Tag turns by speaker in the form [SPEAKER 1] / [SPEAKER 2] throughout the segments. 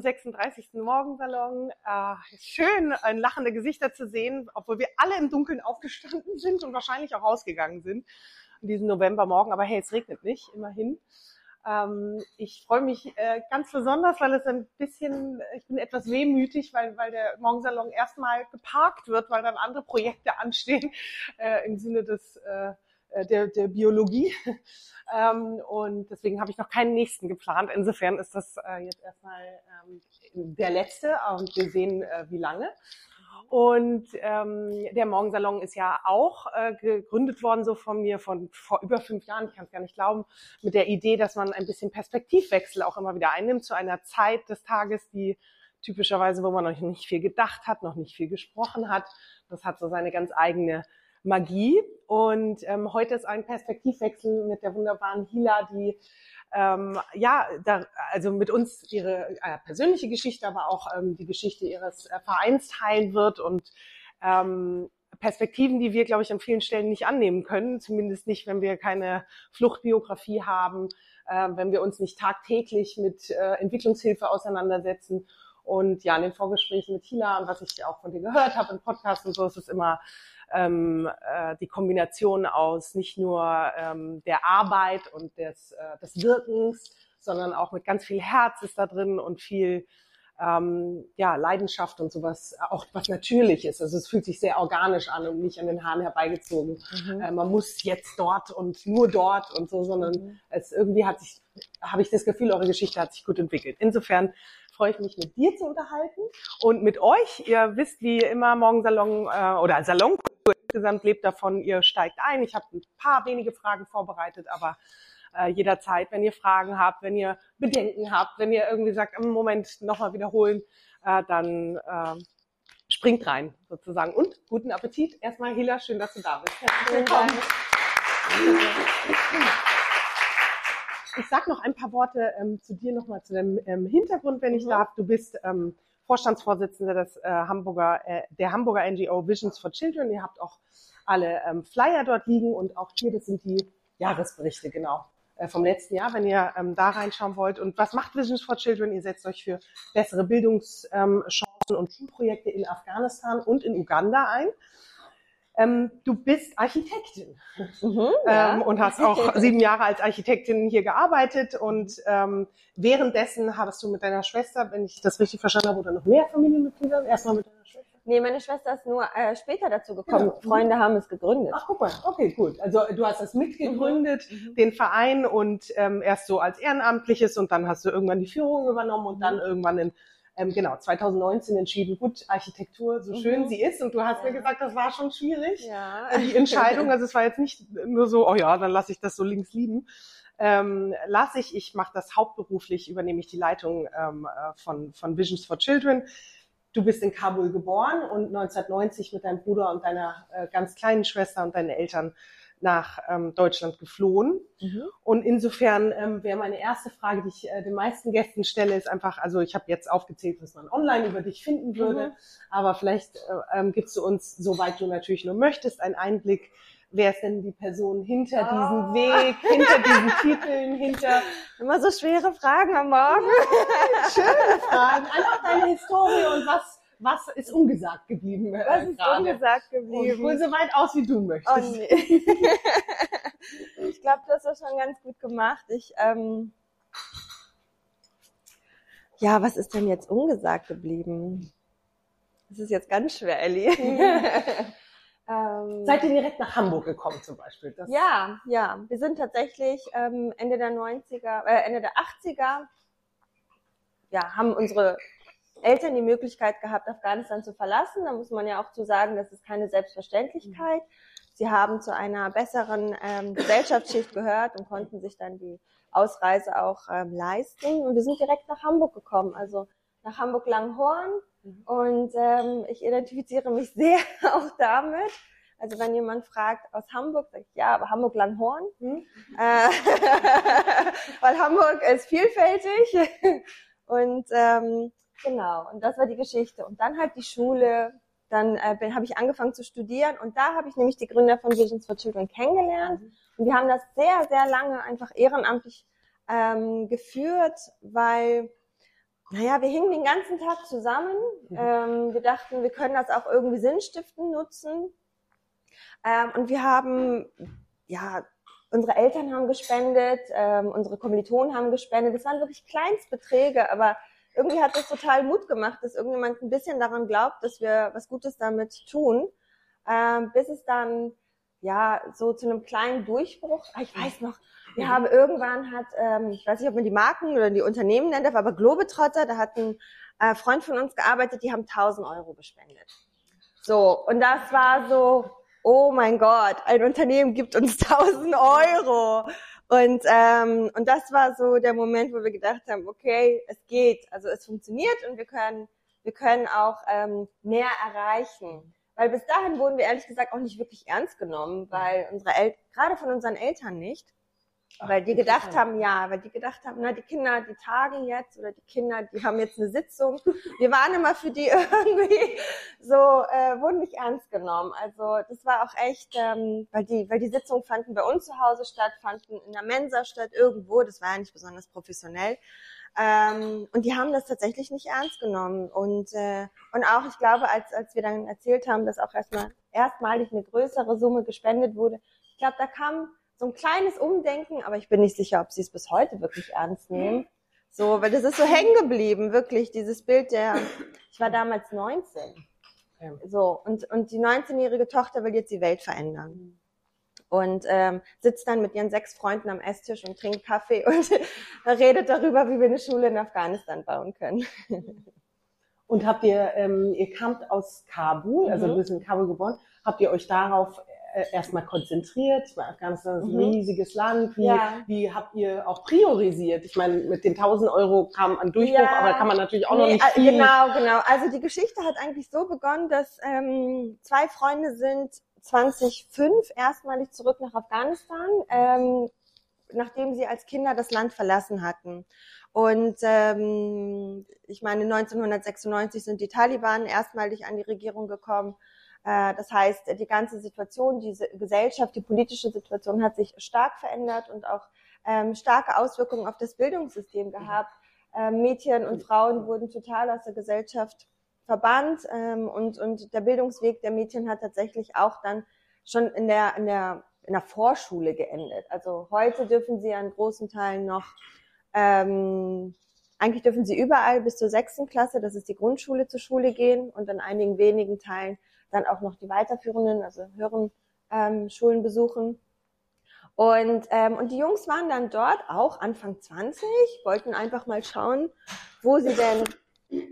[SPEAKER 1] zum 36. Morgensalon. Äh, schön, ein lachende Gesichter zu sehen, obwohl wir alle im Dunkeln aufgestanden sind und wahrscheinlich auch rausgegangen sind an diesem Novembermorgen. Aber hey, es regnet nicht, immerhin. Ähm, ich freue mich äh, ganz besonders, weil es ein bisschen, ich bin etwas wehmütig, weil, weil der Morgensalon erstmal geparkt wird, weil dann andere Projekte anstehen äh, im Sinne des äh, äh der, der Biologie. Ähm, und deswegen habe ich noch keinen nächsten geplant. Insofern ist das äh, jetzt erstmal ähm, der letzte und wir sehen, äh, wie lange. Und ähm, der Morgensalon ist ja auch äh, gegründet worden, so von mir von vor über fünf Jahren, ich kann es gar nicht glauben, mit der Idee, dass man ein bisschen Perspektivwechsel auch immer wieder einnimmt zu einer Zeit des Tages, die typischerweise, wo man noch nicht viel gedacht hat, noch nicht viel gesprochen hat. Das hat so seine ganz eigene Magie. Und ähm, heute ist ein Perspektivwechsel mit der wunderbaren Hila, die ähm, ja, da, also mit uns ihre äh, persönliche Geschichte, aber auch ähm, die Geschichte ihres äh, Vereins teilen wird und ähm, Perspektiven, die wir, glaube ich, an vielen Stellen nicht annehmen können, zumindest nicht, wenn wir keine Fluchtbiografie haben, äh, wenn wir uns nicht tagtäglich mit äh, Entwicklungshilfe auseinandersetzen. Und ja, in den Vorgesprächen mit Hila und was ich auch von dir gehört habe im Podcast und so, ist es immer ähm, äh, die Kombination aus nicht nur ähm, der Arbeit und des, äh, des Wirkens, sondern auch mit ganz viel Herz ist da drin und viel ähm, ja, Leidenschaft und sowas, auch was natürlich ist. Also es fühlt sich sehr organisch an und nicht an den Haaren herbeigezogen. Mhm. Äh, man muss jetzt dort und nur dort und so, sondern mhm. es irgendwie hat sich, habe ich das Gefühl, eure Geschichte hat sich gut entwickelt. Insofern freue ich mich, mit dir zu unterhalten und mit euch. Ihr wisst, wie immer Morgensalon äh, oder Salon insgesamt lebt davon, ihr steigt ein. Ich habe ein paar wenige Fragen vorbereitet, aber äh, jederzeit, wenn ihr Fragen habt, wenn ihr Bedenken habt, wenn ihr irgendwie sagt, im Moment nochmal wiederholen, äh, dann äh, springt rein sozusagen. Und guten Appetit. Erstmal Hila, schön, dass du da bist. Herzlich willkommen. Ich sag noch ein paar Worte ähm, zu dir nochmal zu dem ähm, Hintergrund, wenn ich mhm. darf. Du bist ähm, Vorstandsvorsitzende des äh, Hamburger, äh, der Hamburger NGO Visions for Children. Ihr habt auch alle ähm, Flyer dort liegen und auch hier, das sind die Jahresberichte, genau, äh, vom letzten Jahr, wenn ihr ähm, da reinschauen wollt. Und was macht Visions for Children? Ihr setzt euch für bessere Bildungschancen ähm, und Schulprojekte in Afghanistan und in Uganda ein. Ähm, du bist Architektin mhm, ja. ähm, und hast auch sieben Jahre als Architektin hier gearbeitet und ähm, währenddessen hast du mit deiner Schwester, wenn ich das richtig verstanden habe, oder noch mehr Familienmitglieder, erstmal mit deiner Schwester?
[SPEAKER 2] Nee, meine Schwester ist nur äh, später dazu gekommen. Genau. Freunde haben es gegründet.
[SPEAKER 1] Ach, guck mal, okay, gut. Also du hast das mitgegründet, mhm. mhm. den Verein und ähm, erst so als Ehrenamtliches und dann hast du irgendwann die Führung übernommen und dann mhm. irgendwann in ähm, genau, 2019 entschieden, gut, Architektur, so schön mhm. sie ist. Und du hast ja. mir gesagt, das war schon schwierig, ja. Äh, die Entscheidung. Also es war jetzt nicht nur so, oh ja, dann lasse ich das so links lieben. Ähm, lasse ich, ich mache das hauptberuflich, übernehme ich die Leitung ähm, äh, von, von Visions for Children. Du bist in Kabul geboren und 1990 mit deinem Bruder und deiner äh, ganz kleinen Schwester und deinen Eltern nach ähm, Deutschland geflohen. Mhm. Und insofern ähm, wäre meine erste Frage, die ich äh, den meisten Gästen stelle, ist einfach, also ich habe jetzt aufgezählt, was man online über dich finden würde, mhm. aber vielleicht äh, ähm, gibst du uns, soweit du natürlich nur möchtest, einen Einblick, wer ist denn die Person hinter oh. diesem Weg, hinter diesen Titeln, hinter...
[SPEAKER 2] Immer so schwere Fragen am Morgen.
[SPEAKER 1] Ja, schöne Fragen, einfach deine Historie und was was ist ungesagt geblieben?
[SPEAKER 2] Äh, was ist grade? ungesagt geblieben?
[SPEAKER 1] Und so weit aus, wie du möchtest. Oh, nee.
[SPEAKER 2] ich glaube, du hast das schon ganz gut gemacht. Ich, ähm, ja, was ist denn jetzt ungesagt geblieben? Das ist jetzt ganz schwer, Ellie.
[SPEAKER 1] ähm, Seid ihr direkt nach Hamburg gekommen zum Beispiel?
[SPEAKER 2] Das ja, ja. Wir sind tatsächlich ähm, Ende der 90er, äh, Ende der 80er, ja, haben unsere Eltern die Möglichkeit gehabt, Afghanistan zu verlassen. Da muss man ja auch zu sagen, das ist keine Selbstverständlichkeit. Sie haben zu einer besseren ähm, Gesellschaftsschicht gehört und konnten sich dann die Ausreise auch ähm, leisten. Und wir sind direkt nach Hamburg gekommen, also nach Hamburg-Langhorn. Mhm. Und ähm, ich identifiziere mich sehr auch damit. Also wenn jemand fragt aus Hamburg, sage ich ja, aber Hamburg-Langhorn. Mhm. Äh, weil Hamburg ist vielfältig. Und ähm, Genau, und das war die Geschichte. Und dann halt die Schule, dann äh, habe ich angefangen zu studieren und da habe ich nämlich die Gründer von Visions for Children kennengelernt. Und wir haben das sehr, sehr lange einfach ehrenamtlich ähm, geführt, weil Naja, wir hingen den ganzen Tag zusammen. Mhm. Ähm, wir dachten, wir können das auch irgendwie sinnstiftend nutzen. Ähm, und wir haben, ja, unsere Eltern haben gespendet, ähm, unsere Kommilitonen haben gespendet. Das waren wirklich Kleinstbeträge, aber irgendwie hat das total Mut gemacht, dass irgendjemand ein bisschen daran glaubt, dass wir was Gutes damit tun, ähm, bis es dann ja so zu einem kleinen Durchbruch. Ah, ich weiß noch, wir haben irgendwann hat, ähm, ich weiß nicht, ob man die Marken oder die Unternehmen nennt, aber Globetrotter, da hat ein äh, Freund von uns gearbeitet, die haben 1000 Euro gespendet. So und das war so, oh mein Gott, ein Unternehmen gibt uns 1000 Euro. Und, ähm, und das war so der Moment, wo wir gedacht haben, okay, es geht, also es funktioniert und wir können, wir können auch ähm, mehr erreichen. Weil bis dahin wurden wir ehrlich gesagt auch nicht wirklich ernst genommen, weil unsere El gerade von unseren Eltern nicht. Weil die gedacht haben, ja, weil die gedacht haben, na, die Kinder, die tagen jetzt oder die Kinder, die haben jetzt eine Sitzung. Wir waren immer für die irgendwie so, äh, wurden nicht ernst genommen. Also das war auch echt, ähm, weil die, weil die Sitzungen fanden bei uns zu Hause statt, fanden in der Mensa statt, irgendwo. Das war ja nicht besonders professionell. Ähm, und die haben das tatsächlich nicht ernst genommen. Und, äh, und auch, ich glaube, als, als wir dann erzählt haben, dass auch erstmal erstmalig eine größere Summe gespendet wurde, ich glaube, da kam so ein kleines Umdenken, aber ich bin nicht sicher, ob sie es bis heute wirklich ernst nehmen. So, weil das ist so hängen geblieben, wirklich, dieses Bild der, ich war damals 19. So, und, und die 19-jährige Tochter will jetzt die Welt verändern. Und ähm, sitzt dann mit ihren sechs Freunden am Esstisch und trinkt Kaffee und redet darüber, wie wir eine Schule in Afghanistan bauen können.
[SPEAKER 1] Und habt ihr, ähm, ihr kamt aus Kabul, also mhm. du bist in Kabul geboren, habt ihr euch darauf erstmal konzentriert? Ich meine, Afghanistan ist ein mhm. riesiges Land. Wie, ja. wie habt ihr auch priorisiert? Ich meine, mit den 1000 Euro kam ein Durchbruch, ja. aber da kann man natürlich auch nee, noch nicht
[SPEAKER 2] äh, viel. Genau, genau. Also die Geschichte hat eigentlich so begonnen, dass ähm, zwei Freunde sind 2005 erstmalig zurück nach Afghanistan, ähm, nachdem sie als Kinder das Land verlassen hatten. Und ähm, ich meine, 1996 sind die Taliban erstmalig an die Regierung gekommen. Äh, das heißt, die ganze Situation, diese Gesellschaft, die politische Situation hat sich stark verändert und auch ähm, starke Auswirkungen auf das Bildungssystem gehabt. Ähm, Mädchen und Frauen wurden total aus der Gesellschaft verbannt ähm, und, und der Bildungsweg der Mädchen hat tatsächlich auch dann schon in der, in der, in der Vorschule geendet. Also heute dürfen sie an großen Teilen noch, ähm, eigentlich dürfen sie überall bis zur sechsten Klasse, das ist die Grundschule, zur Schule gehen und an einigen wenigen Teilen dann auch noch die weiterführenden, also höheren ähm, Schulen besuchen. Und, ähm, und die Jungs waren dann dort auch Anfang 20, wollten einfach mal schauen, wo sie denn,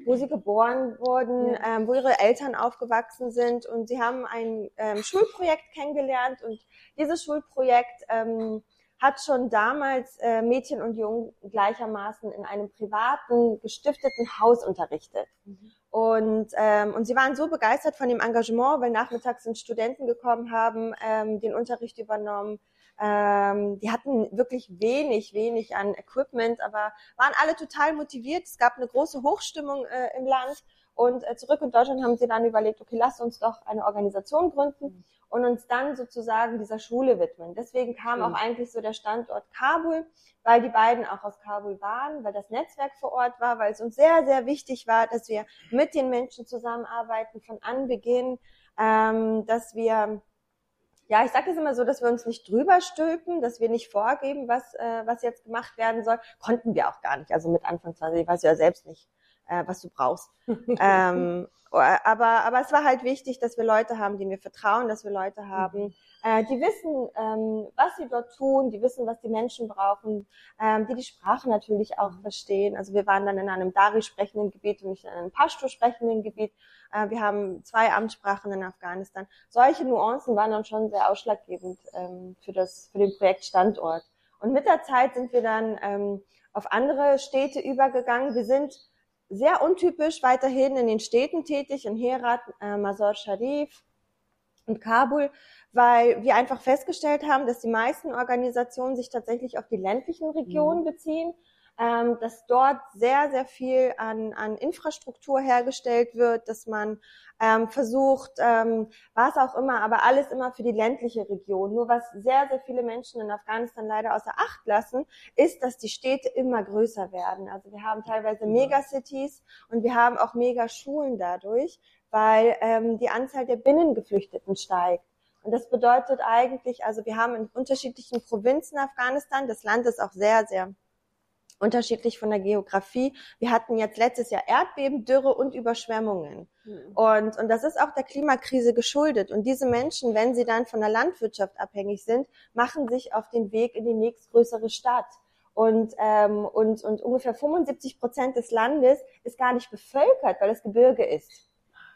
[SPEAKER 2] wo sie geboren wurden, ähm, wo ihre Eltern aufgewachsen sind. Und sie haben ein ähm, Schulprojekt kennengelernt und dieses Schulprojekt ähm, hat schon damals äh, Mädchen und Jungen gleichermaßen in einem privaten, gestifteten Haus unterrichtet. Mhm. Und, ähm, und sie waren so begeistert von dem Engagement, weil nachmittags sind Studenten gekommen haben, ähm, den Unterricht übernommen. Ähm, die hatten wirklich wenig, wenig an Equipment, aber waren alle total motiviert. Es gab eine große Hochstimmung äh, im Land. Und äh, zurück in Deutschland haben sie dann überlegt, okay, lasst uns doch eine Organisation gründen und uns dann sozusagen dieser Schule widmen. Deswegen kam auch eigentlich so der Standort Kabul, weil die beiden auch aus Kabul waren, weil das Netzwerk vor Ort war, weil es uns sehr, sehr wichtig war, dass wir mit den Menschen zusammenarbeiten von Anbeginn, ähm, dass wir ja, ich sage es immer so, dass wir uns nicht drüber stülpen, dass wir nicht vorgeben, was, äh, was jetzt gemacht werden soll. Konnten wir auch gar nicht. Also mit Anfang 20, ich weiß ja selbst nicht, äh, was du brauchst. ähm, aber, aber es war halt wichtig, dass wir Leute haben, denen wir vertrauen, dass wir Leute haben, mhm. äh, die wissen, ähm, was sie dort tun, die wissen, was die Menschen brauchen, ähm, die die Sprache natürlich auch mhm. verstehen. Also wir waren dann in einem Dari sprechenden Gebiet und nicht in einem Pashto sprechenden Gebiet. Äh, wir haben zwei Amtssprachen in Afghanistan. Solche Nuancen waren dann schon sehr ausschlaggebend ähm, für das für den Projektstandort. Und mit der Zeit sind wir dann ähm, auf andere Städte übergegangen. Wir sind sehr untypisch weiterhin in den Städten tätig, in Herat, äh, Mazar Sharif und Kabul, weil wir einfach festgestellt haben, dass die meisten Organisationen sich tatsächlich auf die ländlichen Regionen mhm. beziehen. Ähm, dass dort sehr, sehr viel an, an Infrastruktur hergestellt wird, dass man ähm, versucht, ähm, was auch immer, aber alles immer für die ländliche Region. Nur was sehr, sehr viele Menschen in Afghanistan leider außer Acht lassen, ist, dass die Städte immer größer werden. Also wir haben teilweise Megacities und wir haben auch Megaschulen dadurch, weil ähm, die Anzahl der Binnengeflüchteten steigt. Und das bedeutet eigentlich, also wir haben in unterschiedlichen Provinzen Afghanistan, das Land ist auch sehr, sehr unterschiedlich von der Geografie. Wir hatten jetzt letztes Jahr Erdbeben, Dürre und Überschwemmungen. Mhm. Und, und das ist auch der Klimakrise geschuldet. Und diese Menschen, wenn sie dann von der Landwirtschaft abhängig sind, machen sich auf den Weg in die nächstgrößere Stadt. Und, ähm, und, und ungefähr 75 Prozent des Landes ist gar nicht bevölkert, weil es Gebirge ist.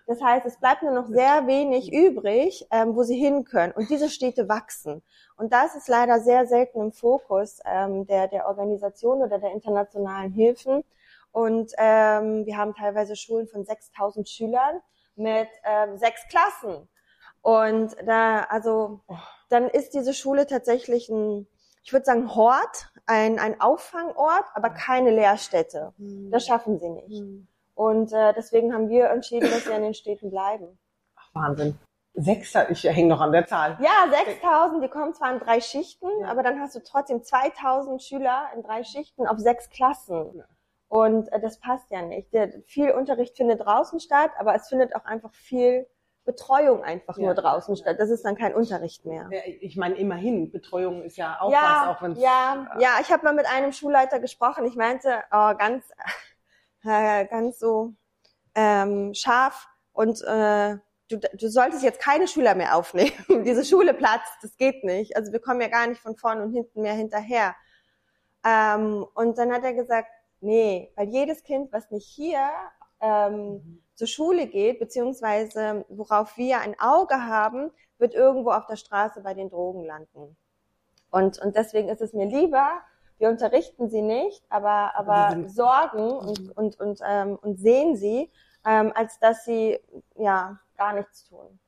[SPEAKER 2] Das heißt, es bleibt nur noch sehr wenig übrig, ähm, wo sie hin können. Und diese Städte wachsen. Und das ist leider sehr selten im Fokus ähm, der, der Organisation oder der internationalen Hilfen. Und ähm, wir haben teilweise Schulen von 6000 Schülern mit ähm, sechs Klassen. Und da, also, dann ist diese Schule tatsächlich ein, ich würde sagen, Hort, ein, ein Auffangort, aber keine Lehrstätte. Das schaffen sie nicht. Hm. Und äh, deswegen haben wir entschieden, dass wir in den Städten bleiben.
[SPEAKER 1] Ach, Wahnsinn. Sechs, ich hänge noch an der Zahl.
[SPEAKER 2] Ja, 6000, die kommen zwar in drei Schichten, ja. aber dann hast du trotzdem 2000 Schüler in drei Schichten auf sechs Klassen. Ja. Und äh, das passt ja nicht. Der, viel Unterricht findet draußen statt, aber es findet auch einfach viel Betreuung einfach ja. nur draußen statt. Das ist dann kein Unterricht mehr.
[SPEAKER 1] Ich meine, immerhin, Betreuung ist ja auch was, auch wenn
[SPEAKER 2] Ja, ja, ich habe mal mit einem Schulleiter gesprochen. Ich meinte, oh, ganz äh, ganz so ähm, scharf und äh, du, du solltest jetzt keine Schüler mehr aufnehmen. Diese Schule platzt, das geht nicht. Also wir kommen ja gar nicht von vorne und hinten mehr hinterher. Ähm, und dann hat er gesagt, nee, weil jedes Kind, was nicht hier ähm, mhm. zur Schule geht, beziehungsweise worauf wir ein Auge haben, wird irgendwo auf der Straße bei den Drogen landen. Und, und deswegen ist es mir lieber, wir unterrichten sie nicht, aber, aber sorgen und, mhm. und, und, ähm, und sehen sie, ähm, als dass sie ja gar nichts tun.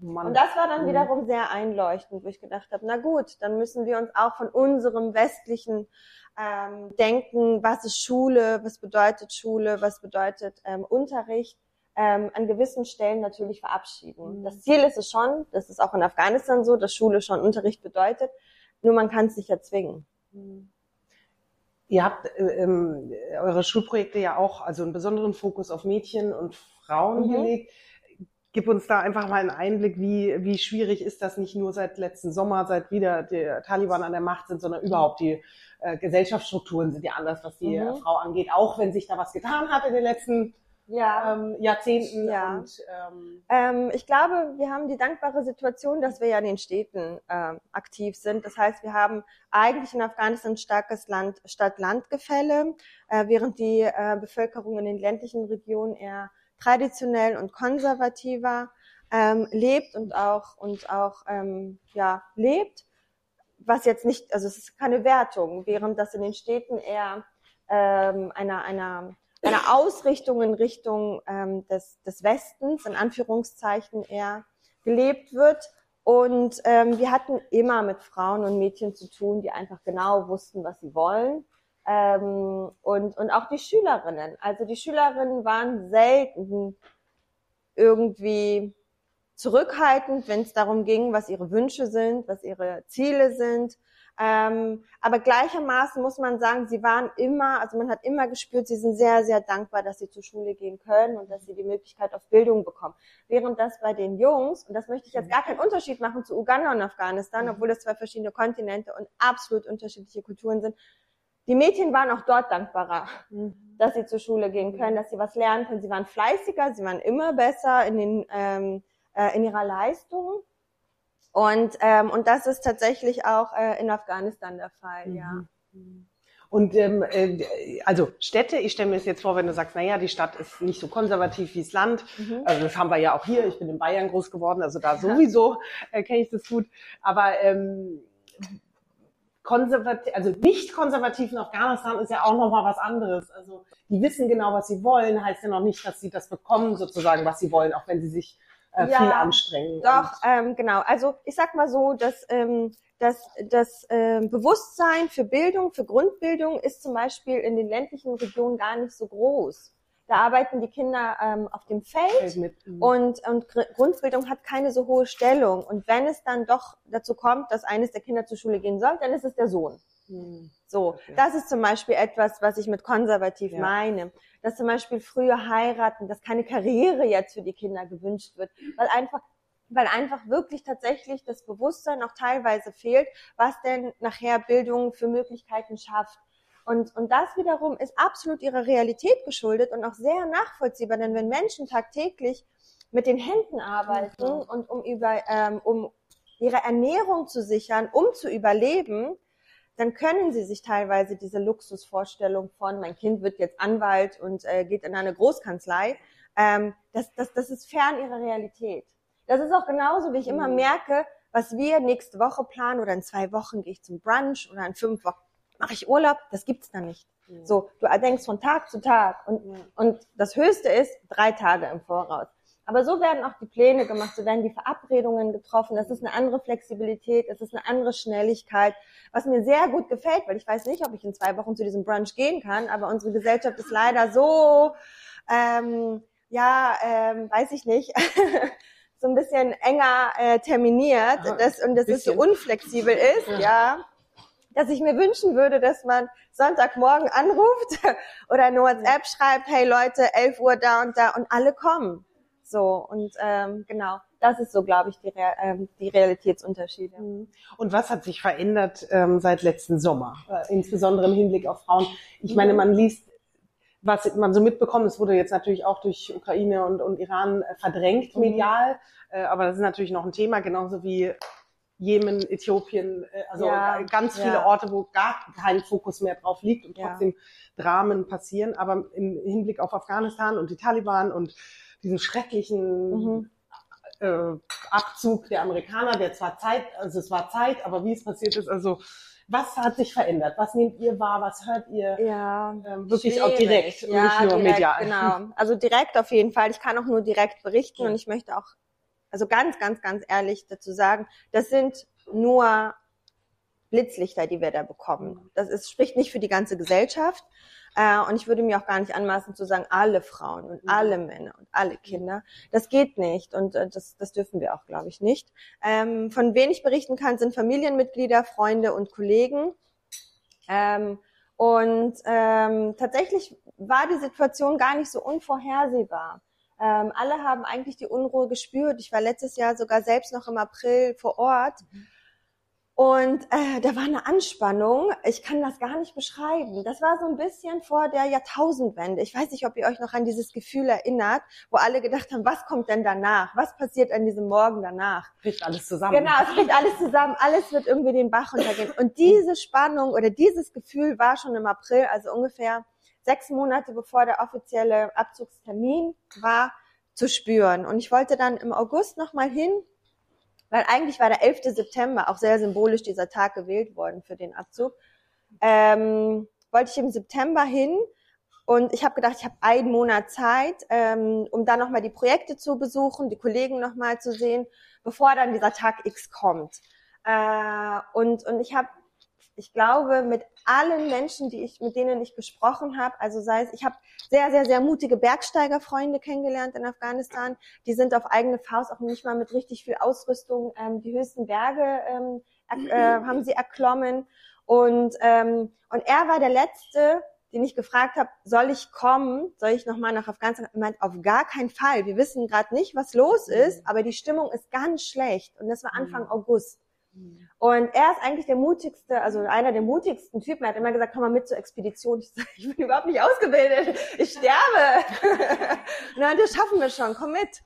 [SPEAKER 2] Mann. Und das war dann mhm. wiederum sehr einleuchtend, wo ich gedacht habe, na gut, dann müssen wir uns auch von unserem westlichen ähm, Denken, was ist Schule, was bedeutet Schule, was bedeutet ähm, Unterricht, ähm, an gewissen Stellen natürlich verabschieden. Mhm. Das Ziel ist es schon, das ist auch in Afghanistan so, dass Schule schon Unterricht bedeutet, nur man kann es nicht erzwingen. Mhm.
[SPEAKER 1] Ihr habt äh, ähm, eure Schulprojekte ja auch, also einen besonderen Fokus auf Mädchen und Frauen mhm. gelegt. Gib uns da einfach mal einen Einblick, wie, wie schwierig ist das nicht nur seit letzten Sommer, seit wieder die Taliban an der Macht sind, sondern überhaupt die äh, Gesellschaftsstrukturen sind ja anders, was die mhm. Frau angeht, auch wenn sich da was getan hat in den letzten ja. ähm, Jahrzehnten.
[SPEAKER 2] Ja. Und, ähm, ähm, ich glaube, wir haben die dankbare Situation, dass wir ja in den Städten ähm, aktiv sind. Das heißt, wir haben eigentlich in Afghanistan starkes Land, Stadt-Land-Gefälle, äh, während die äh, Bevölkerung in den ländlichen Regionen eher traditionell und konservativer ähm, lebt und auch und auch ähm, ja lebt. Was jetzt nicht, also es ist keine Wertung, während das in den Städten eher ähm, einer einer eine Ausrichtung in Richtung ähm, des, des Westens, in Anführungszeichen eher, gelebt wird. Und ähm, wir hatten immer mit Frauen und Mädchen zu tun, die einfach genau wussten, was sie wollen. Ähm, und, und auch die Schülerinnen. Also die Schülerinnen waren selten irgendwie zurückhaltend, wenn es darum ging, was ihre Wünsche sind, was ihre Ziele sind. Ähm, aber gleichermaßen muss man sagen, sie waren immer, also man hat immer gespürt, sie sind sehr, sehr dankbar, dass sie zur Schule gehen können und dass sie die Möglichkeit auf Bildung bekommen. Während das bei den Jungs, und das möchte ich jetzt gar keinen Unterschied machen zu Uganda und Afghanistan, mhm. obwohl das zwei verschiedene Kontinente und absolut unterschiedliche Kulturen sind, die Mädchen waren auch dort dankbarer, mhm. dass sie zur Schule gehen können, dass sie was lernen können. Sie waren fleißiger, sie waren immer besser in, den, ähm, äh, in ihrer Leistung. Und, ähm, und das ist tatsächlich auch äh, in Afghanistan der Fall, mhm. ja.
[SPEAKER 1] Und ähm, äh, also Städte, ich stelle mir das jetzt vor, wenn du sagst, naja, die Stadt ist nicht so konservativ wie das Land. Mhm. Also das haben wir ja auch hier. Ich bin in Bayern groß geworden, also da sowieso äh, kenne ich das gut. Aber ähm, konservativ, also nicht konservativ in Afghanistan ist ja auch nochmal was anderes. Also die wissen genau, was sie wollen, heißt ja noch nicht, dass sie das bekommen, sozusagen, was sie wollen, auch wenn sie sich äh,
[SPEAKER 2] Ja,
[SPEAKER 1] viel anstrengen.
[SPEAKER 2] Doch, ähm, genau. Also ich sag mal so, dass ähm, das, das ähm, Bewusstsein für Bildung, für Grundbildung ist zum Beispiel in den ländlichen Regionen gar nicht so groß. Da arbeiten die Kinder ähm, auf dem Feld
[SPEAKER 1] mit. Mhm.
[SPEAKER 2] und, und Gr- Grundbildung hat keine so hohe Stellung. Und wenn es dann doch dazu kommt, dass eines der Kinder zur Schule gehen soll, dann ist es der Sohn.
[SPEAKER 1] Mhm.
[SPEAKER 2] So,
[SPEAKER 1] Okay.
[SPEAKER 2] das ist zum Beispiel etwas, was ich mit konservativ
[SPEAKER 1] Ja.
[SPEAKER 2] meine. Dass zum Beispiel frühe heiraten, dass keine Karriere jetzt für die Kinder gewünscht wird, weil einfach, weil einfach wirklich tatsächlich das Bewusstsein auch teilweise fehlt, was denn nachher Bildung für Möglichkeiten schafft. Und, und das wiederum ist absolut ihrer Realität geschuldet und auch sehr nachvollziehbar, denn wenn Menschen tagtäglich mit den Händen arbeiten
[SPEAKER 1] Mhm.
[SPEAKER 2] und um über, ähm, um ihre Ernährung zu sichern, um zu überleben, dann können sie sich teilweise diese Luxusvorstellung von, mein Kind wird jetzt Anwalt und äh, geht in eine Großkanzlei, ähm, das, das, das ist fern ihrer Realität. Das ist auch genauso, wie ich immer
[SPEAKER 1] Mhm.
[SPEAKER 2] merke, was wir nächste Woche planen oder in zwei Wochen gehe ich zum Brunch oder in fünf Wochen mache ich Urlaub, das gibt's da nicht.
[SPEAKER 1] Mhm.
[SPEAKER 2] So, du denkst von Tag zu Tag und, und das Höchste ist drei Tage im Voraus. Aber so werden auch die Pläne gemacht, so werden die Verabredungen getroffen. Das ist eine andere Flexibilität, es ist eine andere Schnelligkeit, was mir sehr gut gefällt, weil ich weiß nicht, ob ich in zwei Wochen zu diesem Brunch gehen kann, aber unsere Gesellschaft ist leider so, ähm, ja, ähm, weiß ich nicht, so ein bisschen enger äh, terminiert
[SPEAKER 1] Aha,
[SPEAKER 2] das, und dass es so unflexibel ist,
[SPEAKER 1] Ja.
[SPEAKER 2] ja dass ich mir wünschen würde, dass man Sonntagmorgen anruft oder eine WhatsApp schreibt, hey Leute, 11 Uhr da und da und alle kommen. So, und ähm, genau, das ist so, glaube ich, die, Re ähm, die Realitätsunterschiede.
[SPEAKER 1] Mhm. Und was hat sich verändert ähm, seit letzten Sommer, äh, insbesondere im Hinblick auf Frauen? Ich meine,
[SPEAKER 2] Mhm.
[SPEAKER 1] man liest, was man so mitbekommt, es wurde jetzt natürlich auch durch Ukraine und, und Iran äh, verdrängt
[SPEAKER 2] Mhm.
[SPEAKER 1] medial, äh, aber das ist natürlich noch ein Thema, genauso wie Jemen, Äthiopien, äh, also
[SPEAKER 2] Ja,
[SPEAKER 1] ganz viele
[SPEAKER 2] ja.
[SPEAKER 1] Orte, wo gar kein Fokus mehr drauf liegt und
[SPEAKER 2] Ja.
[SPEAKER 1] trotzdem Dramen passieren. Aber im Hinblick auf Afghanistan und die Taliban und diesen schrecklichen
[SPEAKER 2] Mhm.
[SPEAKER 1] äh, Abzug der Amerikaner, der zwar Zeit, also es war Zeit, aber wie es passiert ist, also was hat sich verändert? Was nehmt ihr wahr? Was hört ihr?
[SPEAKER 2] Ja,
[SPEAKER 1] Ähm, wirklich auch
[SPEAKER 2] schwierig.
[SPEAKER 1] direkt und
[SPEAKER 2] ja,
[SPEAKER 1] nicht nur
[SPEAKER 2] direkt,
[SPEAKER 1] medial.
[SPEAKER 2] Genau, also direkt auf jeden Fall. Ich kann auch nur direkt berichten
[SPEAKER 1] Ja.
[SPEAKER 2] und ich möchte auch, also ganz, ganz, ganz ehrlich dazu sagen, das sind nur Blitzlichter, die wir da bekommen. Das ist, spricht nicht für die ganze Gesellschaft. Äh, und ich würde mir auch gar nicht anmaßen zu sagen, alle Frauen und
[SPEAKER 1] Mhm.
[SPEAKER 2] alle Männer und alle Kinder. Das geht nicht und äh, das, das dürfen wir auch, glaube ich, nicht. Ähm, von wen ich berichten kann, sind Familienmitglieder, Freunde und Kollegen. Ähm, und ähm, tatsächlich war die Situation gar nicht so unvorhersehbar. Ähm, alle haben eigentlich die Unruhe gespürt. Ich war letztes Jahr sogar selbst noch im April vor Ort. Und äh, da war eine Anspannung. Ich kann das gar nicht beschreiben. Das war so ein bisschen vor der Jahrtausendwende. Ich weiß nicht, ob ihr euch noch an dieses Gefühl erinnert, wo alle gedacht haben, was kommt denn danach? Was passiert an diesem Morgen danach?
[SPEAKER 1] Bricht alles zusammen.
[SPEAKER 2] Genau, es bricht alles zusammen, alles wird irgendwie den Bach runtergehen. Und diese Spannung oder dieses Gefühl war schon im April, also ungefähr sechs Monate bevor der offizielle Abzugstermin war, zu spüren. Und ich wollte dann im August nochmal hin, weil eigentlich war der 11. September auch sehr symbolisch dieser Tag gewählt worden für den Abzug. Ähm, wollte ich im September hin und ich habe gedacht, ich habe einen Monat Zeit, ähm, um dann nochmal die Projekte zu besuchen, die Kollegen nochmal zu sehen, bevor dann dieser Tag X kommt. Äh, und, und ich habe, ich glaube, mit allen Menschen, die ich, mit denen ich gesprochen habe, also sei es, ich habe sehr, sehr, sehr mutige Bergsteigerfreunde kennengelernt in Afghanistan. Die sind auf eigene Faust auch nicht mal mit richtig viel Ausrüstung ähm, die höchsten Berge ähm, äh, haben sie erklommen. Und, ähm, und er war der Letzte, den ich gefragt habe, soll ich kommen, soll ich nochmal nach Afghanistan? Er meint, auf gar keinen Fall. Wir wissen gerade nicht, was los ist, aber die Stimmung ist ganz schlecht. Und das war Anfang
[SPEAKER 1] Mhm.
[SPEAKER 2] August. Und er ist eigentlich der mutigste, also einer der mutigsten Typen. Er hat immer gesagt, komm mal mit zur Expedition. Ich, sag, ich bin überhaupt nicht ausgebildet. Ich sterbe. Na, das schaffen wir schon. Komm mit.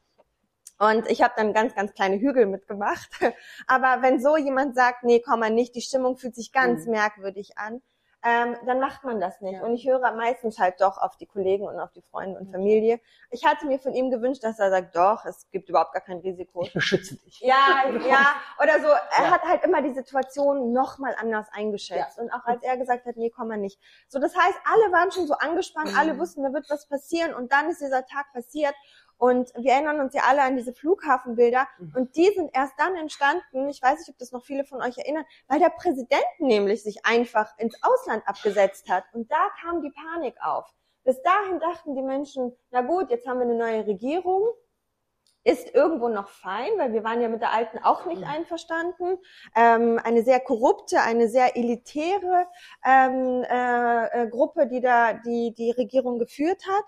[SPEAKER 2] Und ich habe dann ganz, ganz kleine Hügel mitgemacht. Aber wenn so jemand sagt, nee, komm mal nicht, die Stimmung fühlt sich ganz
[SPEAKER 1] Mhm.
[SPEAKER 2] merkwürdig an, ähm, dann macht man das nicht.
[SPEAKER 1] Ja.
[SPEAKER 2] Und ich höre meistens halt doch auf die Kollegen und auf die Freunde und Familie. Ich hatte mir von ihm gewünscht, dass er sagt, doch, es gibt überhaupt gar kein Risiko.
[SPEAKER 1] Ich beschütze dich.
[SPEAKER 2] Ja, ja, oder so. Er
[SPEAKER 1] Ja.
[SPEAKER 2] hat halt immer die Situation noch mal anders eingeschätzt. Und auch als er gesagt hat, nee, komm mal nicht. So, das heißt, alle waren schon so angespannt,
[SPEAKER 1] Mhm.
[SPEAKER 2] alle wussten, da wird was passieren. Und dann ist dieser Tag passiert. Und wir erinnern uns ja alle an diese Flughafenbilder. Mhm. Und die sind erst dann entstanden, ich weiß nicht, ob das noch viele von euch erinnern, weil der Präsident nämlich sich einfach ins Ausland abgesetzt hat. Und da kam die Panik auf. Bis dahin dachten die Menschen, na gut, jetzt haben wir eine neue Regierung, ist irgendwo noch fein, weil wir waren ja mit der alten auch nicht einverstanden. Ähm, eine sehr korrupte, eine sehr elitäre ähm, äh, äh, Gruppe, die da die die Regierung geführt hat.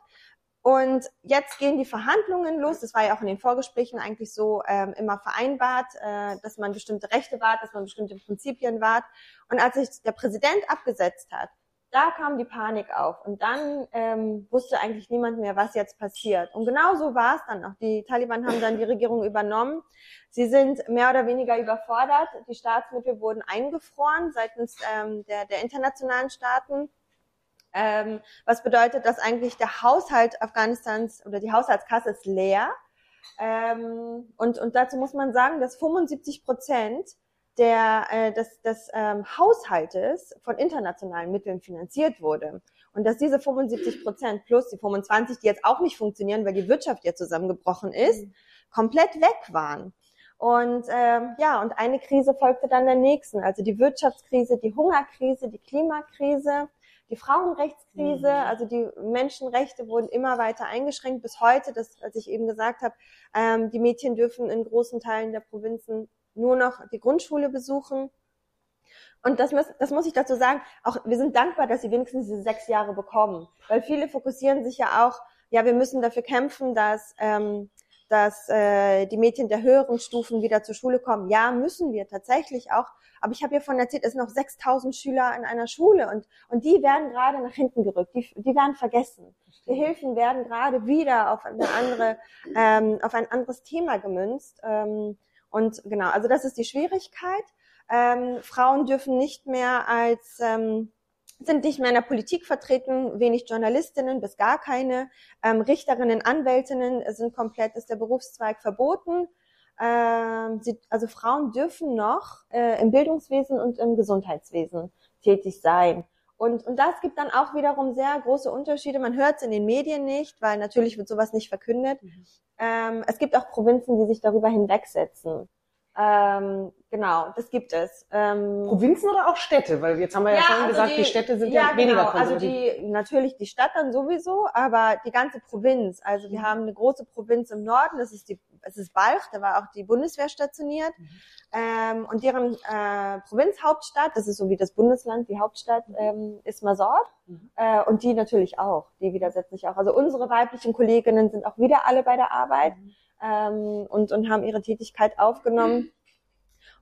[SPEAKER 2] Und jetzt gehen die Verhandlungen los. Das war ja auch in den Vorgesprächen eigentlich so ähm, immer vereinbart, äh, dass man bestimmte Rechte wahrt, dass man bestimmte Prinzipien wahrt. Und als sich der Präsident abgesetzt hat, da kam die Panik auf und dann ähm, wusste eigentlich niemand mehr, was jetzt passiert. Und genau so war es dann auch. Die Taliban haben dann die Regierung übernommen. Sie sind mehr oder weniger überfordert. Die Staatsmittel wurden eingefroren seitens ähm, der, der internationalen Staaten. Ähm, was bedeutet, dass eigentlich der Haushalt Afghanistans oder die Haushaltskasse ist leer. Ähm, und, und dazu muss man sagen, dass 75 Prozent der, äh, des, des ähm, Haushaltes von internationalen Mitteln finanziert wurde. Und dass diese 75 Prozent plus die 25, die jetzt auch nicht funktionieren, weil die Wirtschaft ja zusammengebrochen ist, mhm. komplett weg waren. Und ähm, ja, und eine Krise folgte dann der nächsten. Also die Wirtschaftskrise, die Hungerkrise, die Klimakrise, die Frauenrechtskrise, mhm. also die Menschenrechte wurden immer weiter eingeschränkt bis heute, das, als ich eben gesagt habe, ähm, die Mädchen dürfen in großen Teilen der Provinzen nur noch die Grundschule besuchen. Und das muss, das muss ich dazu sagen, auch wir sind dankbar, dass sie wenigstens diese sechs Jahre bekommen. Weil viele fokussieren sich ja auch, ja, wir müssen dafür kämpfen, dass, ähm, dass äh, die Mädchen der höheren Stufen wieder zur Schule kommen. Ja, müssen wir tatsächlich auch. Aber ich habe hiervon erzählt, es sind noch 6000 Schüler in einer Schule und, und die werden gerade nach hinten gerückt. Die, die werden vergessen. Die Hilfen werden gerade wieder auf eine andere, ähm, auf ein anderes Thema gemünzt. Ähm, und genau, also das ist die Schwierigkeit. Ähm, Frauen dürfen nicht mehr als ähm, sind nicht mehr in der Politik vertreten, wenig Journalistinnen bis gar keine. Ähm, Richterinnen, Anwältinnen sind komplett, ist der Berufszweig verboten. Ähm, sie, also Frauen dürfen noch äh, im Bildungswesen und im Gesundheitswesen tätig sein. Und, und das gibt dann auch wiederum sehr große Unterschiede. Man hört es in den Medien nicht, weil natürlich wird sowas nicht verkündet. Mhm. Ähm, es gibt auch Provinzen, die sich darüber hinwegsetzen. Ähm, genau, das gibt es.
[SPEAKER 1] Ähm, Provinzen oder auch Städte? Weil jetzt haben wir ja, ja schon also gesagt, die, die, Städte sind ja, ja weniger genau.
[SPEAKER 2] Also die, natürlich die Stadt dann sowieso, aber die ganze Provinz. Also wir mhm. haben eine große Provinz im Norden, das ist die, es ist Balch, da war auch die Bundeswehr stationiert. Mhm. Ähm, und deren äh, Provinzhauptstadt, das ist so wie das Bundesland, die Hauptstadt, mhm. ähm, ist Masort. Mhm. Äh, und die natürlich auch, die widersetzen sich auch. Also unsere weiblichen Kolleginnen sind auch wieder alle bei der Arbeit. Mhm ähm, und, und haben ihre Tätigkeit aufgenommen.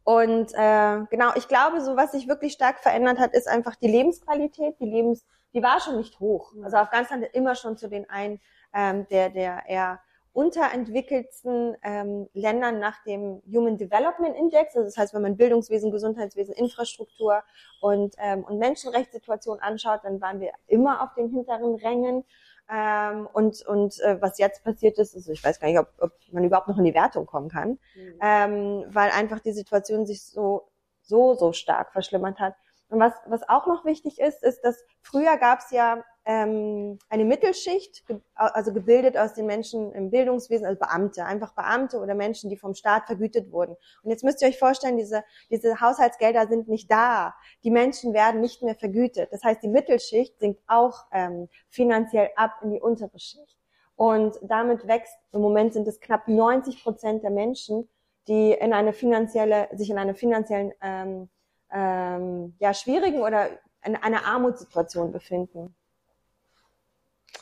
[SPEAKER 2] Und äh, genau, ich glaube, so was sich wirklich stark verändert hat, ist einfach die Lebensqualität. Die Lebens, die war schon nicht hoch. Also Afghanistan immer schon zu den einen ähm, der der eher unterentwickeltsten ähm, Ländern nach dem Human Development Index. Also das heißt, wenn man Bildungswesen, Gesundheitswesen, Infrastruktur und, ähm, und Menschenrechtssituation anschaut, dann waren wir immer auf den hinteren Rängen. Ähm, und und äh, was jetzt passiert ist, also ich weiß gar nicht, ob, ob man überhaupt noch in die Wertung kommen kann, mhm. ähm, weil einfach die Situation sich so so so stark verschlimmert hat. Und was, was auch noch wichtig ist, ist, dass früher gab es ja ähm, eine Mittelschicht, also gebildet aus den Menschen im Bildungswesen, also Beamte, einfach Beamte oder Menschen, die vom Staat vergütet wurden. Und jetzt müsst ihr euch vorstellen, diese, diese Haushaltsgelder sind nicht da. Die Menschen werden nicht mehr vergütet. Das heißt, die Mittelschicht sinkt auch ähm, finanziell ab in die untere Schicht. Und damit wächst, im Moment sind es knapp 90 Prozent der Menschen, die in eine finanzielle, sich in einer finanziellen ähm, ähm, ja, schwierigen oder in einer Armutssituation befinden.